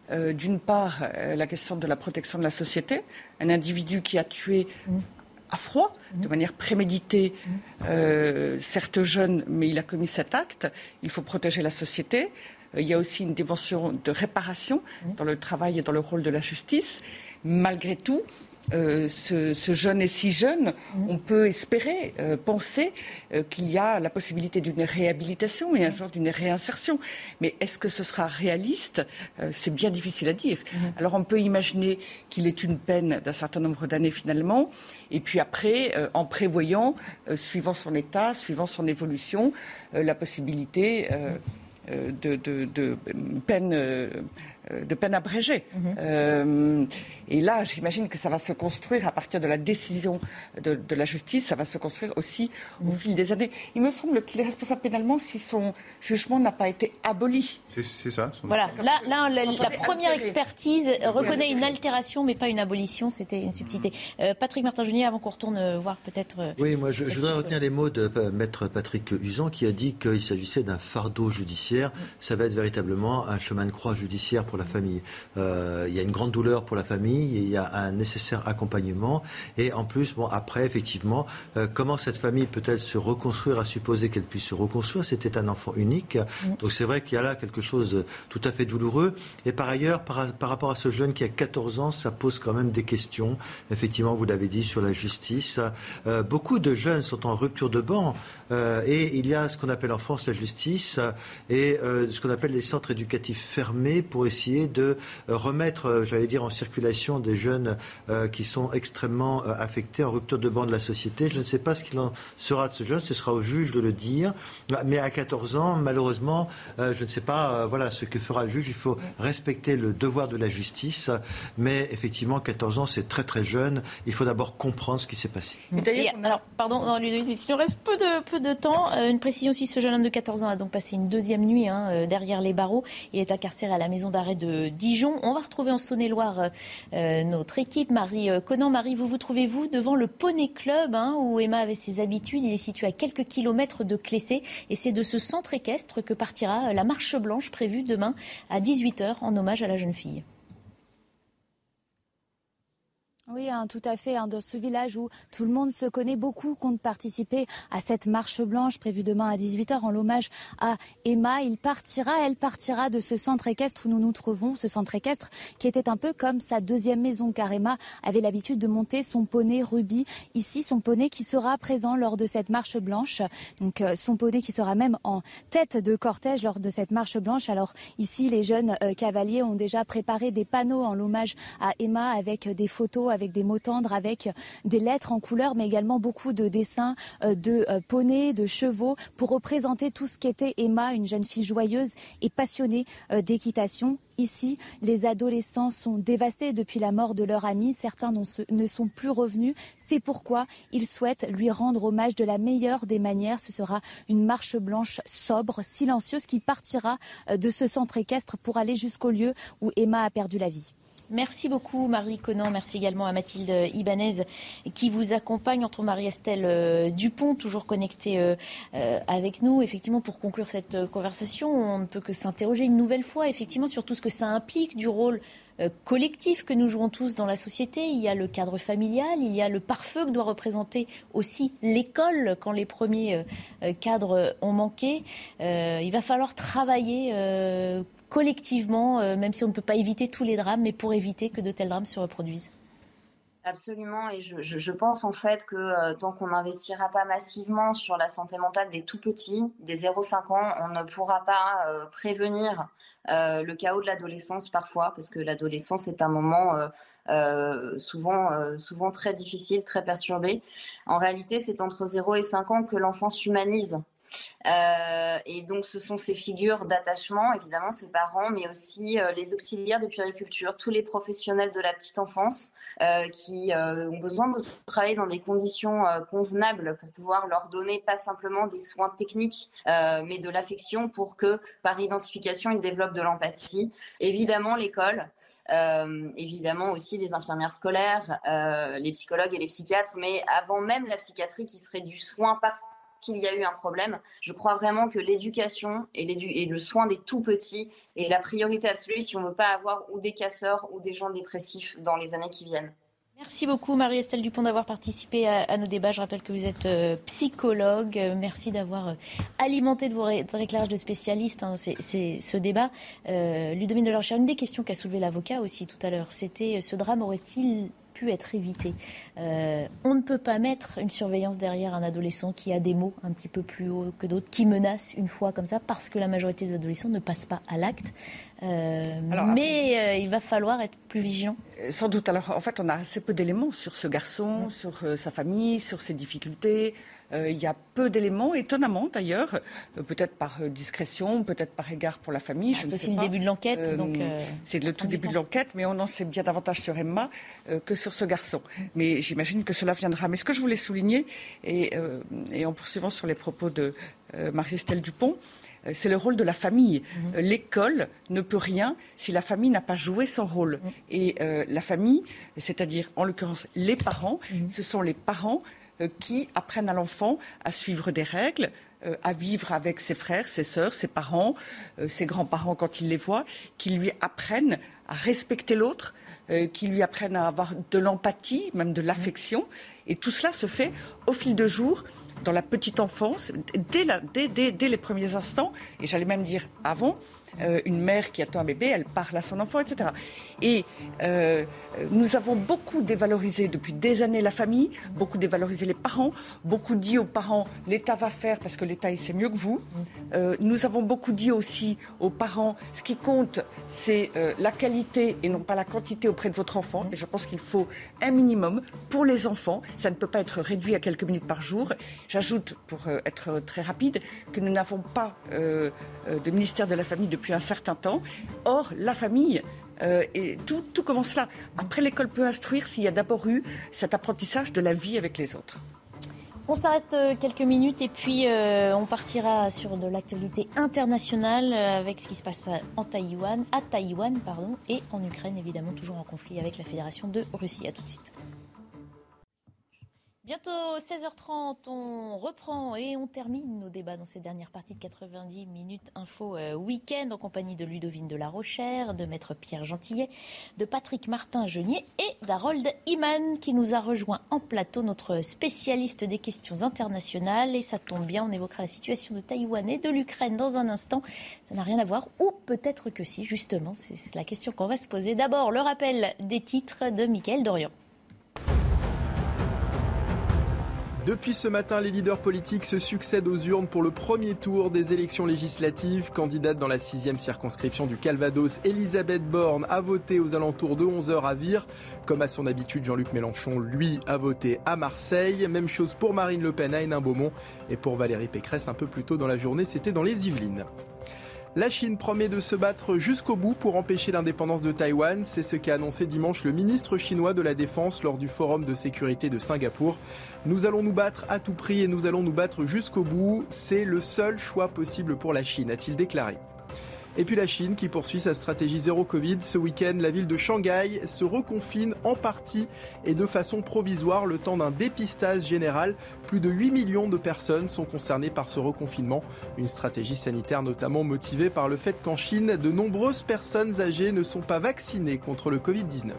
Euh, d'une part, la question de la protection de la société. Un individu qui a tué mhm à froid, de mhm. manière préméditée, euh, certes jeune, mais il a commis cet acte. Il faut protéger la société. Euh, il y a aussi une dimension de réparation mhm. dans le travail et dans le rôle de la justice. Malgré tout, euh, ce, jeune est si jeune, mmh. on peut espérer, penser qu'il y a la possibilité d'une réhabilitation et un jour d'une réinsertion. Mais est-ce que ce sera réaliste? C'est bien difficile à dire. Mmh. Alors on peut imaginer qu'il est une peine d'un certain nombre d'années finalement, et puis après, en prévoyant, suivant son état, suivant son évolution, la possibilité de, de, de, peine euh, de peine abrégée. Mhm. Euh, et là, j'imagine que ça va se construire à partir de la décision de, la justice, ça va se construire aussi au mhm. fil des années. Il me semble qu'il est responsable pénalement si son jugement n'a pas été aboli. C'est ça. Voilà. Là, là la, première expertise reconnaît une altération, mais pas une abolition. C'était une subtilité. Euh, Patrick Martin-Genier, avant qu'on retourne voir peut-être. oui, moi, je, voudrais retenir les mots de maître Patrick Usan qui a dit qu'il s'agissait d'un fardeau judiciaire. Mm. Ça va être véritablement un chemin de croix judiciaire pour la famille. Euh, il y a une grande douleur pour la famille, il y a un nécessaire accompagnement. Et en plus, bon, après, effectivement, euh, comment cette famille peut-elle se reconstruire, à supposer qu'elle puisse se reconstruire? C'était un enfant unique. Donc c'est vrai qu'il y a là quelque chose de tout à fait douloureux. Et par ailleurs, par, rapport à ce jeune qui a 14 ans, ça pose quand même des questions. Effectivement, vous l'avez dit, sur la justice. Euh, beaucoup de jeunes sont en rupture de banc. et il y a ce qu'on appelle en France la justice et ce qu'on appelle les centres éducatifs fermés pour essayer de euh, remettre, euh, j'allais dire, en circulation des jeunes euh, qui sont extrêmement affectés en rupture de banc de la société. Je ne sais pas ce qu'il en sera de ce jeune, ce sera au juge de le dire. Mais à 14 ans, malheureusement, je ne sais pas voilà, ce que fera le juge. Il faut respecter le devoir de la justice. Mais effectivement, 14 ans, c'est très très jeune. Il faut d'abord comprendre ce qui s'est passé. alors, pardon, il nous reste peu de, peu de temps. une précision aussi, ce jeune homme de 14 ans a donc passé une deuxième nuit hein, derrière les barreaux. Il est incarcéré à la maison d'arrêt de Dijon. On va retrouver en Saône-et-Loire euh, notre équipe. Marie euh, Conan, Marie, vous vous trouvez-vous devant le Poney Club, hein, où Emma avait ses habitudes. Il est situé à quelques kilomètres de Clessé. Et c'est de ce centre équestre que partira la marche blanche prévue demain à 18h en hommage à la jeune fille. Oui, hein, tout à fait. Hein, dans ce village où tout le monde se connaît, beaucoup comptent participer à cette marche blanche prévue demain à 18h en l'hommage à Emma. Il partira, elle partira de ce centre équestre où nous nous trouvons, ce centre équestre qui était un peu comme sa deuxième maison car Emma avait l'habitude de monter son poney Ruby. Ici, son poney qui sera présent lors de cette marche blanche. Donc, euh, son poney qui sera même en tête de cortège lors de cette marche blanche. Alors, ici, les jeunes euh, cavaliers ont déjà préparé des panneaux en l'hommage à Emma avec des photos, avec des mots tendres, avec des lettres en couleur, mais également beaucoup de dessins euh, de euh, poneys, de chevaux, pour représenter tout ce qu'était Emma, une jeune fille joyeuse et passionnée euh, d'équitation. Ici, les adolescents sont dévastés depuis la mort de leur ami. Certains ne sont plus revenus. C'est pourquoi ils souhaitent lui rendre hommage de la meilleure des manières. Ce sera une marche blanche sobre, silencieuse, qui partira de ce centre équestre pour aller jusqu'au lieu où Emma a perdu la vie. Merci beaucoup Marie Conan, merci également à Mathilde Ibanez qui vous accompagne entre Marie-Estelle euh, Dupont, toujours connectée euh, euh, avec nous. Effectivement, pour conclure cette conversation, on ne peut que s'interroger une nouvelle fois effectivement sur tout ce que ça implique du rôle collectif que nous jouons tous dans la société. Il y a le cadre familial, il y a le pare-feu que doit représenter aussi l'école quand les premiers cadres ont manqué. il va falloir travailler collectivement, euh, même si on ne peut pas éviter tous les drames, mais pour éviter que de tels drames se reproduisent. Absolument, et je, pense en fait que euh, tant qu'on n'investira pas massivement sur la santé mentale des tout petits, des 0-5 ans, on ne pourra pas euh, prévenir le chaos de l'adolescence parfois, parce que l'adolescence est un moment souvent, souvent très difficile, très perturbé. En réalité, c'est entre 0 et 5 ans que l'enfant s'humanise euh, et donc, ce sont ces figures d'attachement, évidemment, ses parents, mais aussi euh, les auxiliaires de puériculture, tous les professionnels de la petite enfance euh, qui ont besoin de travailler dans des conditions convenables pour pouvoir leur donner pas simplement des soins techniques, mais de l'affection pour que, par identification, ils développent de l'empathie. Évidemment, l'école, évidemment aussi les infirmières scolaires, les psychologues et les psychiatres, mais avant même la psychiatrie qui serait du soin par qu'il y a eu un problème. Je crois vraiment que l'éducation et, le soin des tout petits est la priorité absolue si on ne veut pas avoir ou des casseurs ou des gens dépressifs dans les années qui viennent. Merci beaucoup Marie-Estelle Dupont d'avoir participé à, nos débats. Je rappelle que vous êtes euh, psychologue. Euh, merci d'avoir euh, alimenté de vos éclairages de spécialistes hein, ce débat. Euh, Ludovine de une des questions qu'a soulevé l'avocat aussi tout à l'heure, c'était ce drame aurait-il pu être évité. on ne peut pas mettre une surveillance derrière un adolescent qui a des mots un petit peu plus hauts que d'autres, qui menace une fois comme ça, parce que la majorité des adolescents ne passent pas à l'acte. mais il va falloir être plus vigilant. Sans doute. Alors, en fait, on a assez peu d'éléments sur ce garçon, sur sa famille, sur ses difficultés. Euh, il y a peu d'éléments, étonnamment d'ailleurs, euh, peut-être par euh, discrétion, peut-être par égard pour la famille. Ah, c'est aussi le début de l'enquête. donc c'est le tout début de l'enquête, mais on en sait bien davantage sur Emma que sur ce garçon. Mais j'imagine que cela viendra. Mais ce que je voulais souligner, et, en poursuivant sur les propos de Marie-Estelle Dupont, c'est le rôle de la famille. Mhm. L'école ne peut rien si la famille n'a pas joué son rôle. Mhm. Et la famille, c'est-à-dire en l'occurrence les parents, mhm. ce sont les parents qui apprennent à l'enfant à suivre des règles, euh, à vivre avec ses frères, ses sœurs, ses parents, euh, ses grands-parents quand il les voit, qui lui apprennent à respecter l'autre, qui lui apprennent à avoir de l'empathie, même de l'affection. Et tout cela se fait au fil de jour, dans la petite enfance, dès les premiers instants, et j'allais même dire avant, euh, une mère qui attend un bébé, elle parle à son enfant, etc. Et euh, nous avons beaucoup dévalorisé depuis des années la famille, beaucoup dévalorisé les parents, beaucoup dit aux parents l'État va faire parce que l'État sait mieux que vous. Euh, nous avons beaucoup dit aussi aux parents ce qui compte, c'est la qualité et non pas la quantité auprès de votre enfant. Et je pense qu'il faut un minimum pour les enfants. Ça ne peut pas être réduit à quelques minutes par jour. J'ajoute, pour être très rapide, que nous n'avons pas de ministère de la famille depuis un certain temps. Or, la famille, euh, et tout, tout commence là. Après, l'école peut instruire s'il y a d'abord eu cet apprentissage de la vie avec les autres. On s'arrête euh, quelques minutes et puis euh, on partira sur de l'actualité internationale avec ce qui se passe en Taïwan, à Taïwan pardon, et en Ukraine évidemment toujours en conflit avec la Fédération de Russie. À tout de suite. Bientôt 16h30, on reprend et on termine nos débats dans cette dernière partie de 90 minutes info euh, week-end en compagnie de Ludovine de la Rochère, de Maître Pierre Gentillet, de Patrick Martin-Genier et d'Harold Iman qui nous a rejoint en plateau, notre spécialiste des questions internationales. Et ça tombe bien, on évoquera la situation de Taïwan et de l'Ukraine dans un instant. Ça n'a rien à voir, ou peut-être que si, justement, c'est la question qu'on va se poser. D'abord, le rappel des titres de Mickaël Dorian. Depuis ce matin, les leaders politiques se succèdent aux urnes pour le premier tour des élections législatives. Candidate dans la sixième circonscription du Calvados, Elisabeth Borne a voté aux alentours de 11h à Vire. Comme à son habitude, Jean-Luc Mélenchon, lui, a voté à Marseille. Même chose pour Marine Le Pen à Hénin-Beaumont. Et pour Valérie Pécresse, un peu plus tôt dans la journée, c'était dans les Yvelines. La Chine promet de se battre jusqu'au bout pour empêcher l'indépendance de Taïwan. C'est ce qu'a annoncé dimanche le ministre chinois de la Défense lors du Forum de sécurité de Singapour. Nous allons nous battre à tout prix et nous allons nous battre jusqu'au bout. C'est le seul choix possible pour la Chine, a-t-il déclaré. Et puis la Chine qui poursuit sa stratégie zéro Covid. Ce week-end, la ville de Shanghai se reconfine en partie et de façon provisoire le temps d'un dépistage général. Plus de 8 millions de personnes sont concernées par ce reconfinement. Une stratégie sanitaire notamment motivée par le fait qu'en Chine, de nombreuses personnes âgées ne sont pas vaccinées contre le Covid-19.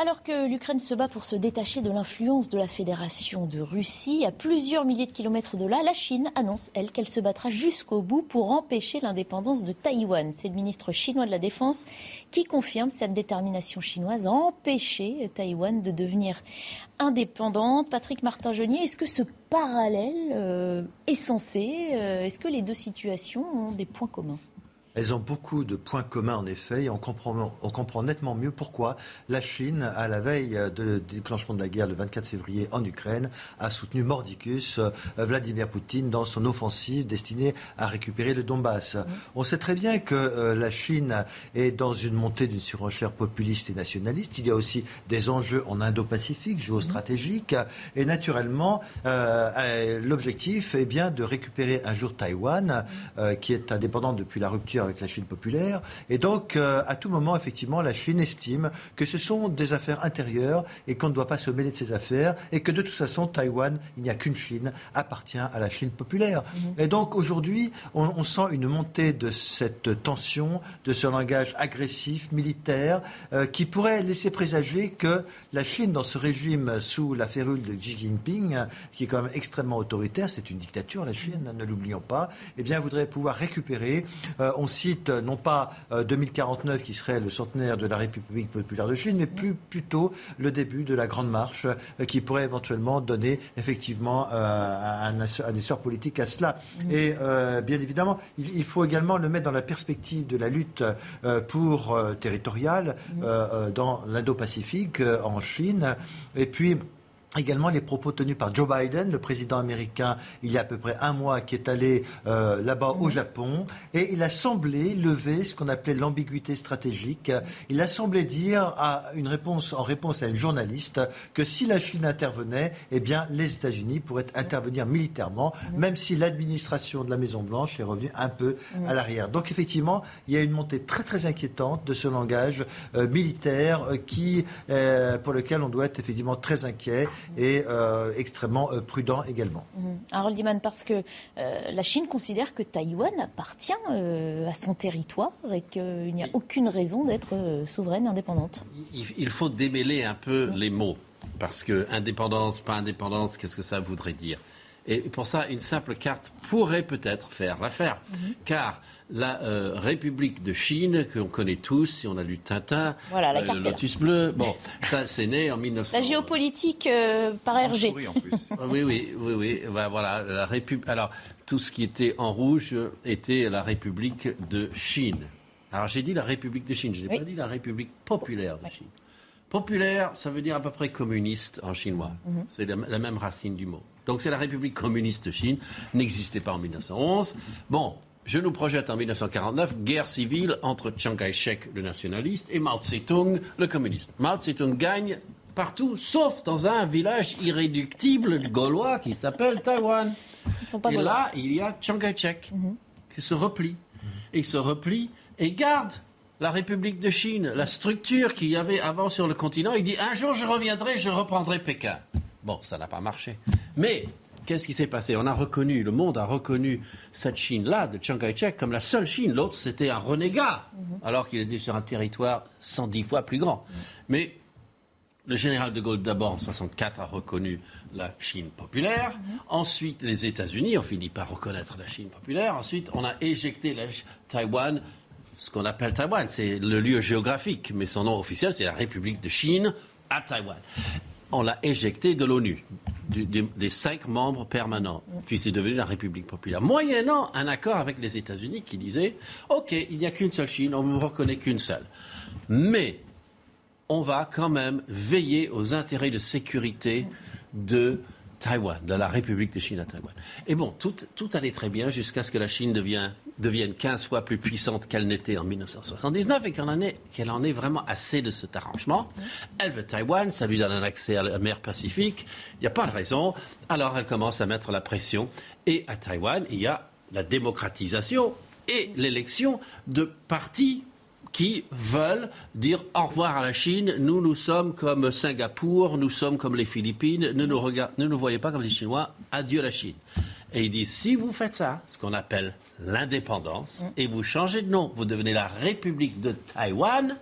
Alors que l'Ukraine se bat pour se détacher de l'influence de la Fédération de Russie, à plusieurs milliers de kilomètres de là, la Chine annonce, elle, qu'elle se battra jusqu'au bout pour empêcher l'indépendance de Taïwan. C'est le ministre chinois de la Défense qui confirme cette détermination chinoise à empêcher Taïwan de devenir indépendante. Patrick Martin-Genier, est-ce que ce parallèle euh, est censé euh, Est-ce que les deux situations ont des points communs? Elles ont beaucoup de points communs en effet et on comprend, nettement mieux pourquoi la Chine, à la veille du déclenchement de la guerre le 24 février en Ukraine, a soutenu Mordicus, euh, Vladimir Poutine, dans son offensive destinée à récupérer le Donbass. On sait très bien que euh, la Chine est dans une montée d'une surenchère populiste et nationaliste. Il y a aussi des enjeux en Indo-Pacifique, géostratégiques, et naturellement, euh, l'objectif est bien de récupérer un jour Taïwan, qui est indépendante depuis la rupture avec la Chine populaire. Et donc, euh, à tout moment, effectivement, la Chine estime que ce sont des affaires intérieures et qu'on ne doit pas se mêler de ces affaires et que de toute façon, Taïwan, il n'y a qu'une Chine, appartient à la Chine populaire. Mhm. Et donc, aujourd'hui, on, sent une montée de cette tension, de ce langage agressif, militaire, euh, qui pourrait laisser présager que la Chine, dans ce régime sous la férule de Xi Jinping, qui est quand même extrêmement autoritaire, c'est une dictature, la Chine, ne l'oublions pas, eh bien, voudrait pouvoir récupérer. Euh, on cite non pas 2049 qui serait le centenaire de la République populaire de Chine, mais plus plutôt le début de la grande marche qui pourrait éventuellement donner effectivement un, un, essor politique à cela. Mmh. Et bien évidemment, il, faut également le mettre dans la perspective de la lutte pour territoriale mmh. dans l'Indo-Pacifique, en Chine. Et puis, Également les propos tenus par Joe Biden, le président américain, il y a à peu près un mois, qui est allé euh, là-bas au Japon, et il a semblé lever ce qu'on appelait l'ambiguïté stratégique. Il a semblé dire à une réponse, en réponse à une journaliste que si la Chine intervenait, eh bien les États-Unis pourraient intervenir militairement, même si l'administration de la Maison Blanche est revenue un peu à l'arrière. Donc effectivement, il y a une montée très très inquiétante de ce langage euh, militaire euh, qui, pour lequel on doit être effectivement très inquiet et euh, extrêmement euh, prudent également. Mmh. Harold Diman, parce que euh, la Chine considère que Taïwan appartient à son territoire et qu'il n'y a aucune raison d'être souveraine indépendante. Il faut démêler un peu mmh. les mots, parce que indépendance, pas indépendance, qu'est-ce que ça voudrait dire? Et pour ça, une simple carte pourrait peut-être faire l'affaire. Mmh. Car la euh, République de Chine, que l'on connaît tous, si on a lu Tintin, voilà, la euh, Lotus Bleu, bon, *laughs* ça c'est né en 1900. La géopolitique euh, par RG. Ah oui, oui, oui, oui. Bah, voilà, la République. Alors, tout ce qui était en rouge était la République de Chine. Alors, j'ai dit la République de Chine, je n'ai pas dit la République populaire de Chine. Populaire, ça veut dire à peu près communiste en chinois. Mhm. C'est la, même racine du mot. Donc c'est la République communiste de Chine, n'existait pas en 1911. Bon, je nous projette en 1949, guerre civile entre Chiang Kai-shek, le nationaliste, et Mao Tse-tung, le communiste. Mao Tse-tung gagne partout, sauf dans un village irréductible gaulois qui s'appelle Taïwan. et là, il y a Chiang Kai-shek mhm. qui se replie. Et il se replie et garde la République de Chine, la structure qu'il y avait avant sur le continent. Il dit un jour je reviendrai, je reprendrai Pékin. Bon, ça n'a pas marché. Mais Qu'est-ce qui s'est passé? On a reconnu, le monde a reconnu cette Chine-là, de Chiang Kai-shek, comme la seule Chine. L'autre, c'était un renégat, mhm. alors qu'il était sur un territoire 110 fois plus grand. Mais le général de Gaulle, d'abord en 64, a reconnu la Chine populaire. Mhm. Ensuite, les États-Unis ont fini par reconnaître la Chine populaire. Ensuite, on a éjecté la Taïwan, ce qu'on appelle Taïwan. C'est le lieu géographique, mais son nom officiel, c'est la République de Chine à Taïwan on l'a éjecté de l'ONU, des cinq membres permanents. Puis c'est devenu la République populaire. Moyennant un accord avec les États-Unis qui disait OK, il n'y a qu'une seule Chine, on ne reconnaît qu'une seule. Mais on va quand même veiller aux intérêts de sécurité de Taïwan, de la République de Chine à Taïwan. Et bon, tout, tout allait très bien jusqu'à ce que la Chine devienne, devienne 15 fois plus puissante qu'elle n'était en 1979 et qu'elle en, ait, en ait vraiment assez de cet arrangement. Elle veut Taïwan, ça lui donne un accès à la mer Pacifique, il n'y a pas de raison. Alors elle commence à mettre la pression. Et à Taïwan, il y a la démocratisation et l'élection de partis qui veulent dire au revoir à la Chine. Nous, nous sommes comme Singapour, nous sommes comme les Philippines, ne nous, ne nous voyez pas comme les Chinois, adieu la Chine. Et il dit, si vous faites ça, ce qu'on appelle l'indépendance, et vous changez de nom, vous devenez la République de Taïwan,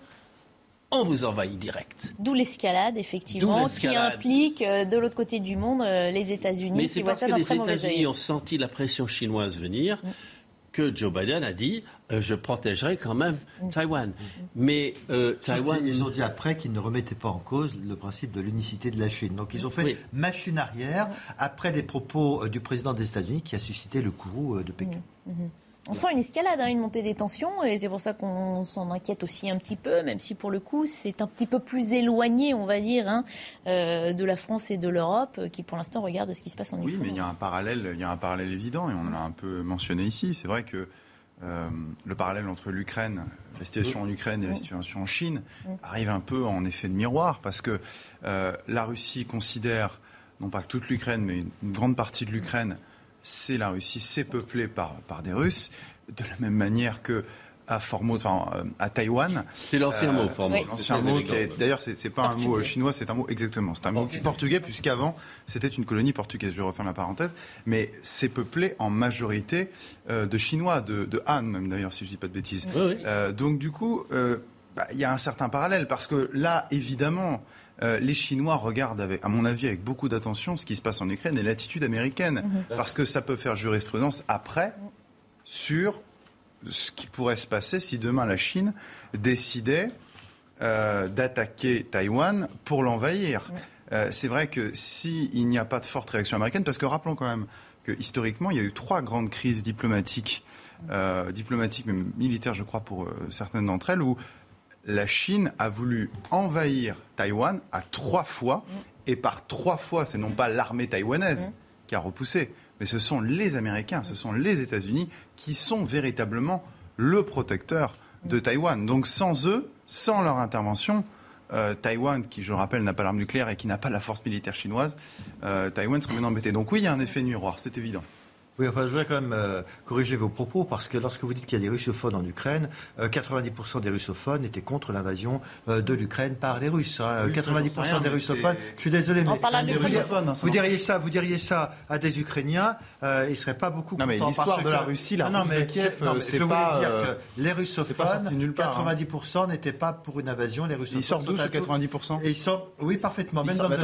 on vous envahit direct. D'où l'escalade, effectivement, qui implique euh, de l'autre côté du monde euh, les États-Unis. Mais c'est parce que les États-Unis ont senti la pression chinoise venir. Mm que Joe Biden a dit euh, je protégerai quand même Taïwan. Mais euh, Taïwan. Ils ont dit après qu'ils ne remettaient pas en cause le principe de l'unicité de la Chine. Donc ils ont fait machine arrière après des propos euh, du président des États-Unis qui a suscité le courroux de Pékin. Mmh, mmh. On sent une escalade, hein, une montée des tensions, et c'est pour ça qu'on s'en inquiète aussi un petit peu, même si pour le coup c'est un petit peu plus éloigné, on va dire, hein, euh, de la France et de l'Europe, qui pour l'instant regardent ce qui se passe en Ukraine. Oui, mais il y a un parallèle, il y a un parallèle évident, et on l'a un peu mentionné ici. C'est vrai que euh, le parallèle entre l'Ukraine, la situation en Ukraine et la situation en Chine arrive un peu en effet de miroir, parce que euh, la Russie considère non pas toute l'Ukraine, mais une grande partie de l'Ukraine c'est la Russie, c'est peuplé par, par des Russes, de la même manière que à Formosa, euh, à Taïwan. C'est l'ancien mot, Formosa. L'ancien mot, d'ailleurs, c'est pas un mot chinois, c'est un mot exactement. C'est un mot portugais, puisqu'avant, c'était une colonie portugaise. Je referme la parenthèse. Mais c'est peuplé en majorité euh, de Chinois, de, de Han, même d'ailleurs, si je dis pas de bêtises. Euh, donc, du coup, bah, il y a un certain parallèle, parce que là, évidemment, euh, les Chinois regardent, avec, à mon avis, avec beaucoup d'attention ce qui se passe en Ukraine et l'attitude américaine, mhm. parce que ça peut faire jurisprudence après sur ce qui pourrait se passer si demain la Chine décidait euh, d'attaquer Taïwan pour l'envahir. Euh, c'est vrai que s'il n'y a pas de forte réaction américaine, parce que rappelons quand même que historiquement, il y a eu trois grandes crises diplomatiques, euh, diplomatiques, militaires, je crois, pour certaines d'entre elles, où la Chine a voulu envahir Taïwan à trois fois, et par trois fois, c'est non pas l'armée taïwanaise qui a repoussé, mais ce sont les Américains, ce sont les États-Unis qui sont véritablement le protecteur de Taïwan. Donc sans eux, sans leur intervention, euh, Taïwan, qui je le rappelle n'a pas l'arme nucléaire et qui n'a pas la force militaire chinoise, euh, Taïwan serait bien embêté. Donc oui, il y a un effet miroir, c'est évident. Oui, enfin, je voudrais quand même euh, corriger vos propos parce que lorsque vous dites qu'il y a des russophones en Ukraine, 90% euh, des russophones étaient contre l'invasion euh, de l'Ukraine par les Russes. 90% des russophones. Je suis désolé, mais hein, vous diriez ça, vous diriez ça à des Ukrainiens, ils ne seraient pas beaucoup non, mais l'histoire de la Russie, la non, mais, de Kiev, je voulais dire que les russophones, 90% hein. n'étaient pas pour une invasion. Les russophones. Ils sortent d'où ce 90% ils sortent, oui, parfaitement. Même dans le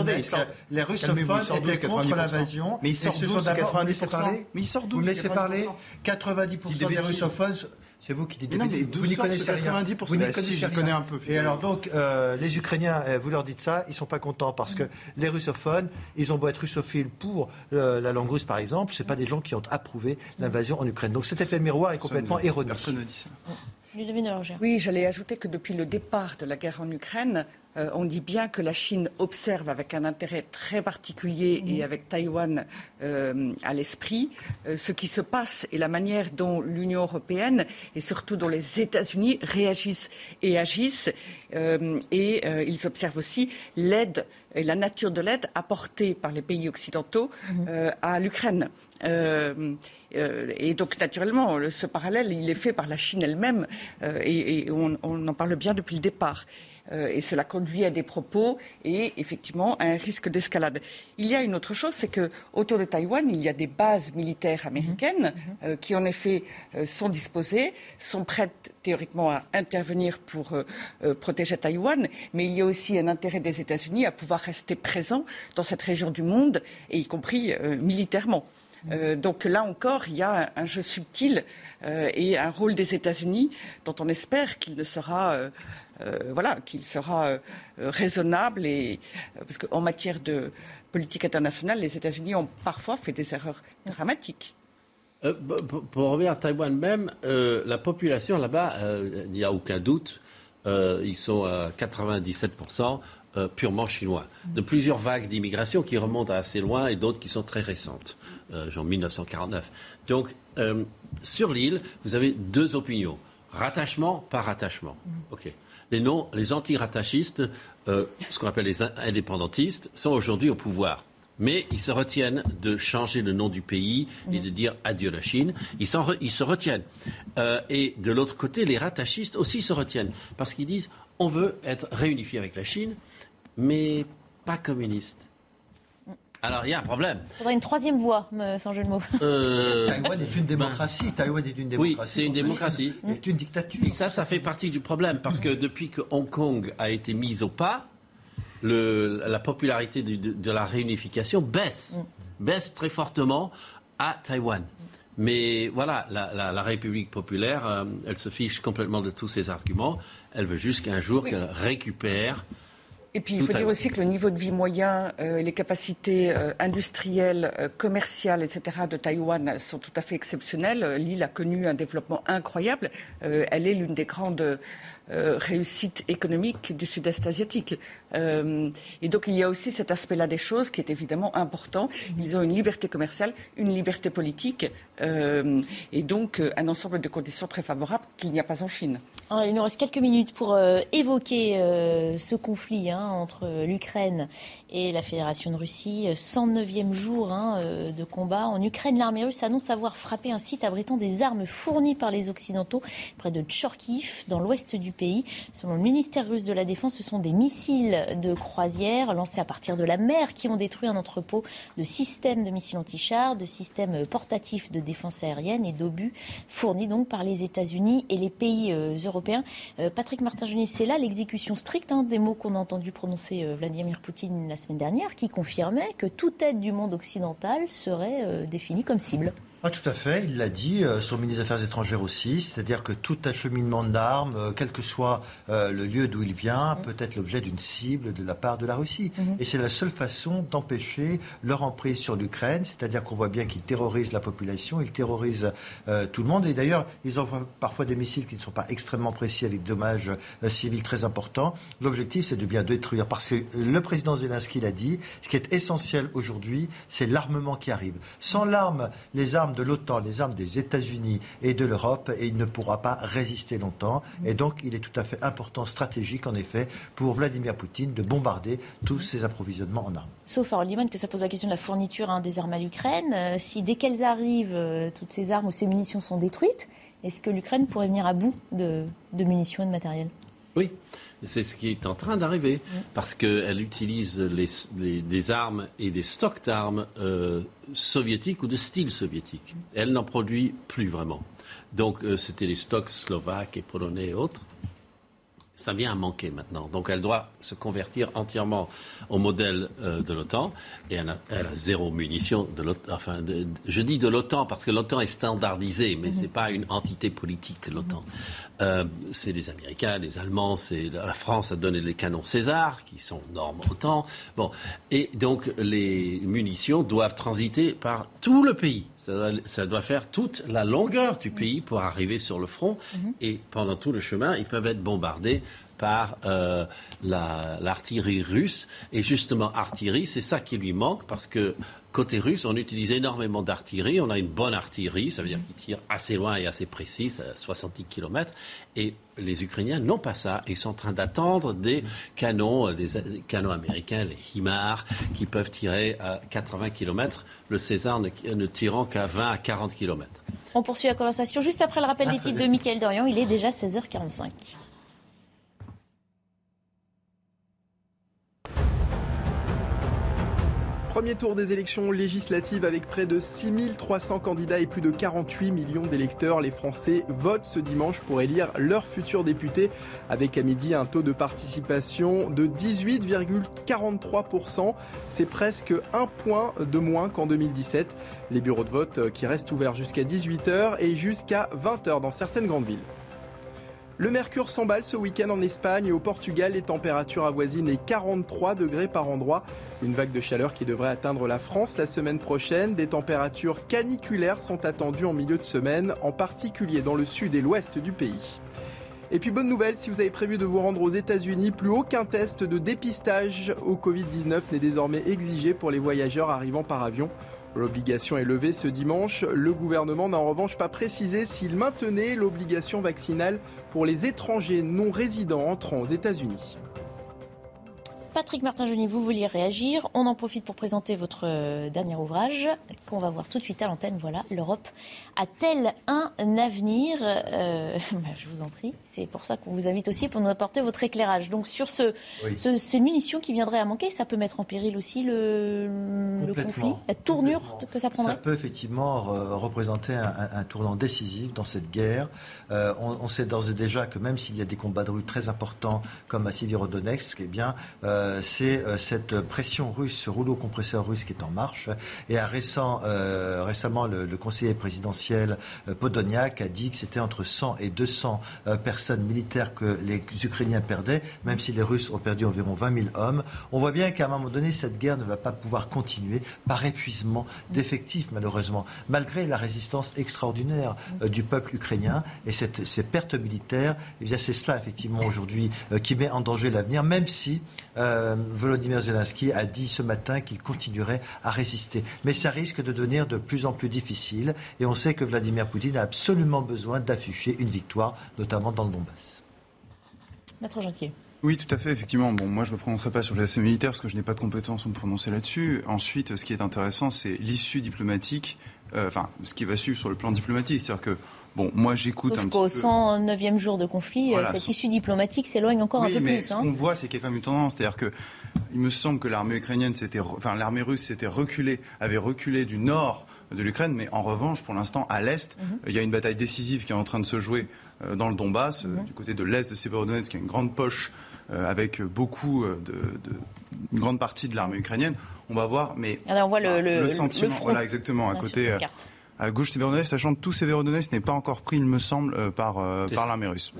les russophones étaient contre l'invasion. Mais ils sortent d'où ce 90% il sort d'où Vous me laissez parler 90% des russophones. C'est vous qui dites des bêtises. Vous n'y connaissez rien. Vous n'y connaissez rien. un peu. Et alors donc, euh, les Ukrainiens, euh, vous leur dites ça, ils sont pas contents parce que les russophones, ils ont beau être russophiles pour euh, la langue russe, par exemple, c'est pas des gens qui ont approuvé l'invasion en Ukraine. Donc cet effet miroir est complètement erroné. Personne ne dit ça. Oui, j'allais ajouter que depuis le départ de la guerre en Ukraine, euh, on dit bien que la Chine observe avec un intérêt très particulier et avec Taïwan euh, à l'esprit euh, ce qui se passe et la manière dont l'Union européenne et surtout dont les États-Unis réagissent et agissent. et ils observent aussi l'aide et la nature de l'aide apportée par les pays occidentaux mhm. à l'Ukraine. et donc, naturellement, ce parallèle, il est fait par la Chine elle-même, et, on, en parle bien depuis le départ. Euh, et cela conduit à des propos et effectivement à un risque d'escalade. Il y a une autre chose, c'est que autour de Taïwan, il y a des bases militaires américaines mhm. euh, qui en effet euh, sont disposées, sont prêtes théoriquement à intervenir pour protéger Taïwan, mais il y a aussi un intérêt des États-Unis à pouvoir rester présents dans cette région du monde, et y compris militairement. Mhm. donc là encore, il y a un, jeu subtil et un rôle des États-Unis dont on espère qu'il ne sera voilà, qu'il sera euh, raisonnable et euh, parce qu'en matière de politique internationale, les États-Unis ont parfois fait des erreurs dramatiques. pour, revenir à Taïwan même, la population là-bas, il n'y a aucun doute, ils sont à 97% purement chinois. De plusieurs vagues d'immigration qui remontent assez loin et d'autres qui sont très récentes, genre 1949. Donc, sur l'île, vous avez deux opinions. Rattachement par rattachement. OK les non, les anti-rattachistes, euh, ce qu'on appelle les indépendantistes, sont aujourd'hui au pouvoir. Mais ils se retiennent de changer le nom du pays et de dire adieu la Chine. Ils, se retiennent. Euh, et de l'autre côté, les rattachistes aussi se retiennent. Parce qu'ils disent on veut être réunifié avec la Chine, mais pas communiste. Alors il y a un problème. Il faudrait une troisième voie, sans jeu de mots. Euh, *laughs* Taïwan est une démocratie. Ben, Taïwan est une démocratie. Oui, c'est une démocratie. *laughs* C'est une dictature. Et ça, ça fait partie du problème parce que depuis que Hong Kong a été mise au pas, la popularité de, la réunification baisse, mm. baisse très fortement à Taïwan. Mais voilà, la, République populaire, euh, elle se fiche complètement de tous ces arguments. Elle veut juste qu'un jour qu'elle récupère et puis il faut dire aussi que le niveau de vie moyen, euh, les capacités euh, industrielles, euh, commerciales, etc. de Taïwan sont tout à fait exceptionnelles. L'île a connu un développement incroyable. elle est l'une des grandes réussites économiques du sud-est asiatique. Et donc il y a aussi cet aspect-là des choses qui est évidemment important. Ils ont une liberté commerciale, une liberté politique et donc un ensemble de conditions très favorables qu'il n'y a pas en Chine. Ah, il nous reste quelques minutes pour évoquer ce conflit. Hein, entre l'Ukraine et la Fédération de Russie. 109e jour hein, euh, de combat. En Ukraine, l'armée russe annonce avoir frappé un site abritant des armes fournies par les Occidentaux près de Tchorkiv, dans l'ouest du pays. Selon le ministère russe de la Défense, ce sont des missiles de croisière lancés à partir de la mer qui ont détruit un entrepôt de systèmes de missiles anti-chars, de systèmes portatifs de défense aérienne et d'obus fournis donc par les États-Unis et les pays euh, européens. Euh, Patrick Martin-Genet, c'est là l'exécution stricte hein, des mots qu'on a entendus prononcer euh, Vladimir Poutine la semaine dernière, qui confirmait que toute aide du monde occidental serait définie comme cible. Ah, tout à fait, il l'a dit, euh, son ministre des Affaires étrangères aussi, c'est-à-dire que tout acheminement d'armes, euh, quel que soit euh, le lieu d'où il vient, peut être l'objet d'une cible de la part de la Russie. Mhm. Et c'est la seule façon d'empêcher leur emprise sur l'Ukraine, c'est-à-dire qu'on voit bien qu'ils terrorisent la population, ils terrorisent tout le monde, et d'ailleurs, ils envoient parfois des missiles qui ne sont pas extrêmement précis avec des dommages civils très importants. L'objectif, c'est de bien détruire, parce que le président Zelensky l'a dit, ce qui est essentiel aujourd'hui, c'est l'armement qui arrive. Sans l'arme, les armes de l'OTAN, les armes des États-Unis et de l'Europe, et il ne pourra pas résister longtemps. Et donc, il est tout à fait important, stratégique en effet, pour Vladimir Poutine de bombarder tous ses approvisionnements en armes. Sauf à Liman que ça pose la question de la fourniture hein, des armes à l'Ukraine. Euh, si dès qu'elles arrivent, euh, toutes ces armes ou ces munitions sont détruites, est-ce que l'Ukraine pourrait venir à bout de, munitions et de matériel? Oui. C'est ce qui est en train d'arriver, parce qu'elle utilise des armes et des stocks d'armes euh, soviétiques ou de style soviétique. Elle n'en produit plus vraiment. Donc euh, c'était les stocks slovaques et polonais et autres ça vient à manquer maintenant. Donc elle doit se convertir entièrement au modèle euh, de l'OTAN. Et elle a, zéro munition de l'OTAN. Enfin, je dis de l'OTAN parce que l'OTAN est standardisée, mais ce n'est pas une entité politique, l'OTAN. Euh, c'est les Américains, les Allemands, c'est la France a donné les canons César, qui sont normes OTAN. Bon. Et donc les munitions doivent transiter par tout le pays. Ça doit, faire toute la longueur du pays pour arriver sur le front. Mhm. Et pendant tout le chemin, ils peuvent être bombardés par euh, l'artillerie russe. Et justement, artillerie, c'est ça qui lui manque parce que côté russe, on utilise énormément d'artillerie. On a une bonne artillerie, ça veut dire qu'ils tirent assez loin et assez précis, à 70 km. Et les Ukrainiens n'ont pas ça. Ils sont en train d'attendre des canons, euh, des canons américains, les HIMARS, qui peuvent tirer à 80 km. Le César ne, tirant qu'à 20 à 40 km. On poursuit la conversation juste après le rappel des titres de Michael Dorian. Il est déjà 16h45. Premier tour des élections législatives avec près de 6300 candidats et plus de 48 millions d'électeurs. Les Français votent ce dimanche pour élire leurs futurs députés avec à midi un taux de participation de 18,43%. C'est presque un point de moins qu'en 2017. Les bureaux de vote qui restent ouverts jusqu'à 18h et jusqu'à 20h dans certaines grandes villes. Le mercure s'emballe ce week-end en Espagne et au Portugal. Les températures avoisinent les 43 degrés par endroit. Une vague de chaleur qui devrait atteindre la France la semaine prochaine. Des températures caniculaires sont attendues en milieu de semaine, en particulier dans le sud et l'ouest du pays. Et puis bonne nouvelle, si vous avez prévu de vous rendre aux États-Unis, plus aucun test de dépistage au Covid-19 n'est désormais exigé pour les voyageurs arrivant par avion. L'obligation est levée ce dimanche. Le gouvernement n'a en revanche pas précisé s'il maintenait l'obligation vaccinale pour les étrangers non résidents entrant aux États-Unis. Patrick Martin-Geny, vous vouliez réagir. On en profite pour présenter votre euh, dernier ouvrage qu'on va voir tout de suite à l'antenne. Voilà, l'Europe a-t-elle un avenir euh, *laughs* bah, Je vous en prie. C'est pour ça qu'on vous invite aussi pour nous apporter votre éclairage. Donc sur ce, ces munitions qui viendraient à manquer, ça peut mettre en péril aussi le, conflit, la tournure que ça prendrait Ça peut effectivement représenter un, tournant décisif dans cette guerre. Euh, on, sait d'ores et déjà que même s'il y a des combats de rue très importants comme à Sivirodonetsk, eh bien, euh, c'est cette pression russe, ce rouleau compresseur russe qui est en marche. Et à récent, récemment, le, conseiller présidentiel Podoniak a dit que c'était entre 100 et 200 personnes militaires que les Ukrainiens perdaient, même si les Russes ont perdu environ 20 000 hommes. On voit bien qu'à un moment donné, cette guerre ne va pas pouvoir continuer par épuisement d'effectifs, malheureusement, malgré la résistance extraordinaire du peuple ukrainien et ces pertes militaires. Eh bien, c'est cela effectivement aujourd'hui qui met en danger l'avenir, même si euh, Volodymyr Zelensky a dit ce matin qu'il continuerait à résister. Mais ça risque de devenir de plus en plus difficile et on sait que Vladimir Poutine a absolument besoin d'afficher une victoire, notamment dans le Donbass. Maître. Oui, tout à fait, effectivement. Bon, moi, je ne me prononcerai pas sur l'aspect militaire parce que je n'ai pas de compétences pour me prononcer là-dessus. Ensuite, ce qui est intéressant, c'est l'issue diplomatique, euh, enfin, ce qui va suivre sur le plan diplomatique. C'est-à-dire que Bon, moi j'écoute un petit peu. 109e jour de conflit, euh, cette issue diplomatique s'éloigne encore un peu mais plus. Ce hein. qu'on voit, c'est qu'il y a quand même une tendance, c'est-à-dire que il me semble que l'armée ukrainienne, s'était, enfin l'armée russe s'était reculée, avait reculé du nord de l'Ukraine, mais en revanche, pour l'instant, à l'est, mhm. il y a une bataille décisive qui est en train de se jouer euh, dans le Donbass, euh, mhm. du côté de l'est de Severodonetsk, qui est une grande poche avec beaucoup de, une grande partie de l'armée ukrainienne. On va voir, mais Alors on voit le, le, sentiment, voilà exactement, à côté à gauche sévérodonnaise, sachant que tout sévérodonnaise n'est pas encore pris, il me semble, par, par l'armée russe.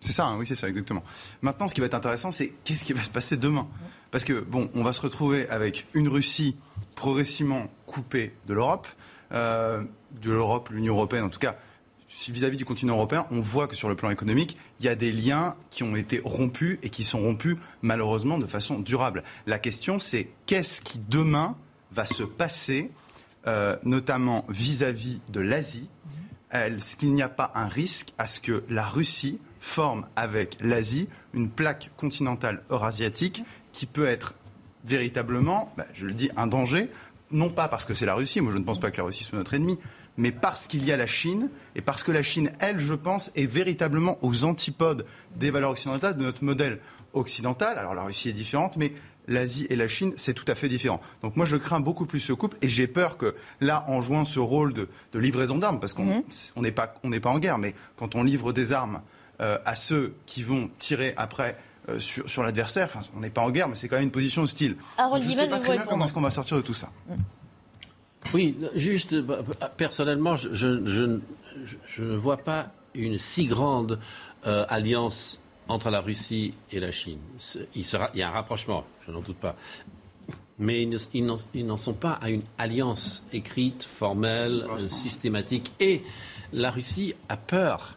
C'est ça, hein, oui, c'est ça, exactement. Maintenant, ce qui va être intéressant, c'est qu'est-ce qui va se passer demain Parce que, bon, on va se retrouver avec une Russie progressivement coupée de l'Europe, de l'Europe, l'Union européenne en tout cas, vis-à-vis du continent européen, on voit que sur le plan économique, il y a des liens qui ont été rompus et qui sont rompus malheureusement de façon durable. La question, c'est qu'est-ce qui demain va se passer, euh, notamment vis-à-vis de l'Asie Est-ce qu'il n'y a pas un risque à ce que la Russie forme avec l'Asie une plaque continentale eurasiatique qui peut être véritablement, bah, je le dis, un danger non pas parce que c'est la Russie, moi je ne pense pas que la Russie soit notre ennemi, mais parce qu'il y a la Chine et parce que la Chine, elle, je pense, est véritablement aux antipodes des valeurs occidentales, de notre modèle occidental. Alors la Russie est différente, mais l'Asie et la Chine, c'est tout à fait différent. Donc moi, je crains beaucoup plus ce couple et j'ai peur que là, en jouant ce rôle de, livraison d'armes, parce qu'on mhm. n'est pas, pas, en guerre, mais quand on livre des armes euh, à ceux qui vont tirer après euh, sur, l'adversaire, on n'est pas en guerre, mais c'est quand même une position hostile. je ne sais pas très bien comment est-ce qu'on va sortir de tout ça. Mm. Oui, juste bah, personnellement, je, ne vois pas une si grande euh, alliance entre la Russie et la Chine. Il, sera, il y a un rapprochement, je n'en doute pas. Mais ils n'en sont pas à une alliance écrite, formelle, systématique. Et la Russie a peur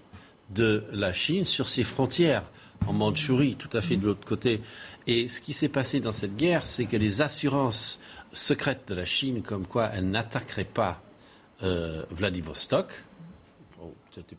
de la Chine sur ses frontières, en Mandchourie, tout à fait de l'autre côté. Et ce qui s'est passé dans cette guerre, c'est que les assurances secrète de la Chine comme quoi elle n'attaquerait pas euh, Vladivostok,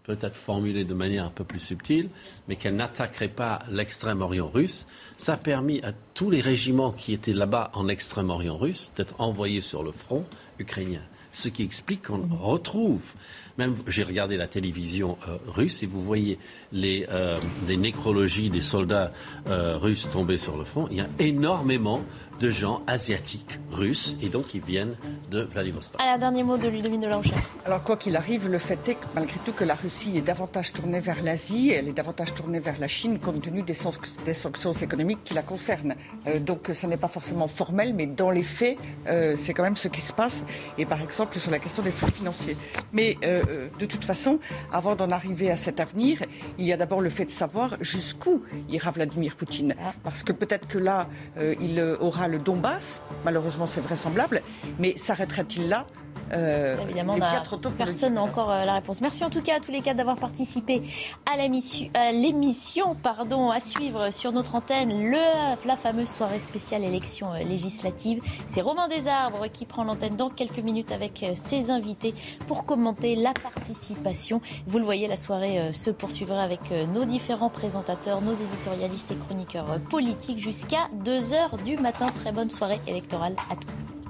peut-être formulé de manière un peu plus subtile, mais qu'elle n'attaquerait pas l'extrême-orient russe, ça a permis à tous les régiments qui étaient là-bas en extrême-orient russe d'être envoyés sur le front ukrainien. Ce qui explique qu'on retrouve, même j'ai regardé la télévision euh, russe et vous voyez les, euh, nécrologies des soldats russes tombés sur le front, il y a énormément de gens asiatiques, russes, et donc ils viennent de Vladivostok. À la dernier mot de Ludovine de l'Enchère. Alors quoi qu'il arrive, le fait est que malgré tout que la Russie est davantage tournée vers l'Asie, elle est davantage tournée vers la Chine compte tenu des, sanctions économiques qui la concernent. Euh, donc ce n'est pas forcément formel, mais dans les faits, euh, c'est quand même ce qui se passe. Et par exemple sur la question des flux financiers. Mais euh, de toute façon, avant d'en arriver à cet avenir, il y a d'abord le fait de savoir jusqu'où ira Vladimir Poutine. Ah. Parce que peut-être que là, il aura le Donbass, malheureusement c'est vraisemblable, mais s'arrêterait-il là? Euh, Évidemment, personne n'a encore euh, la réponse. Merci en tout cas à tous les cas d'avoir participé à l'émission. Pardon, à suivre sur notre antenne le, la fameuse soirée spéciale élection euh, législative. C'est Romain Desarbres qui prend l'antenne dans quelques minutes avec ses invités pour commenter la participation. Vous le voyez, la soirée se poursuivra avec nos différents présentateurs, nos éditorialistes et chroniqueurs politiques jusqu'à 2h du matin. Très bonne soirée électorale à tous.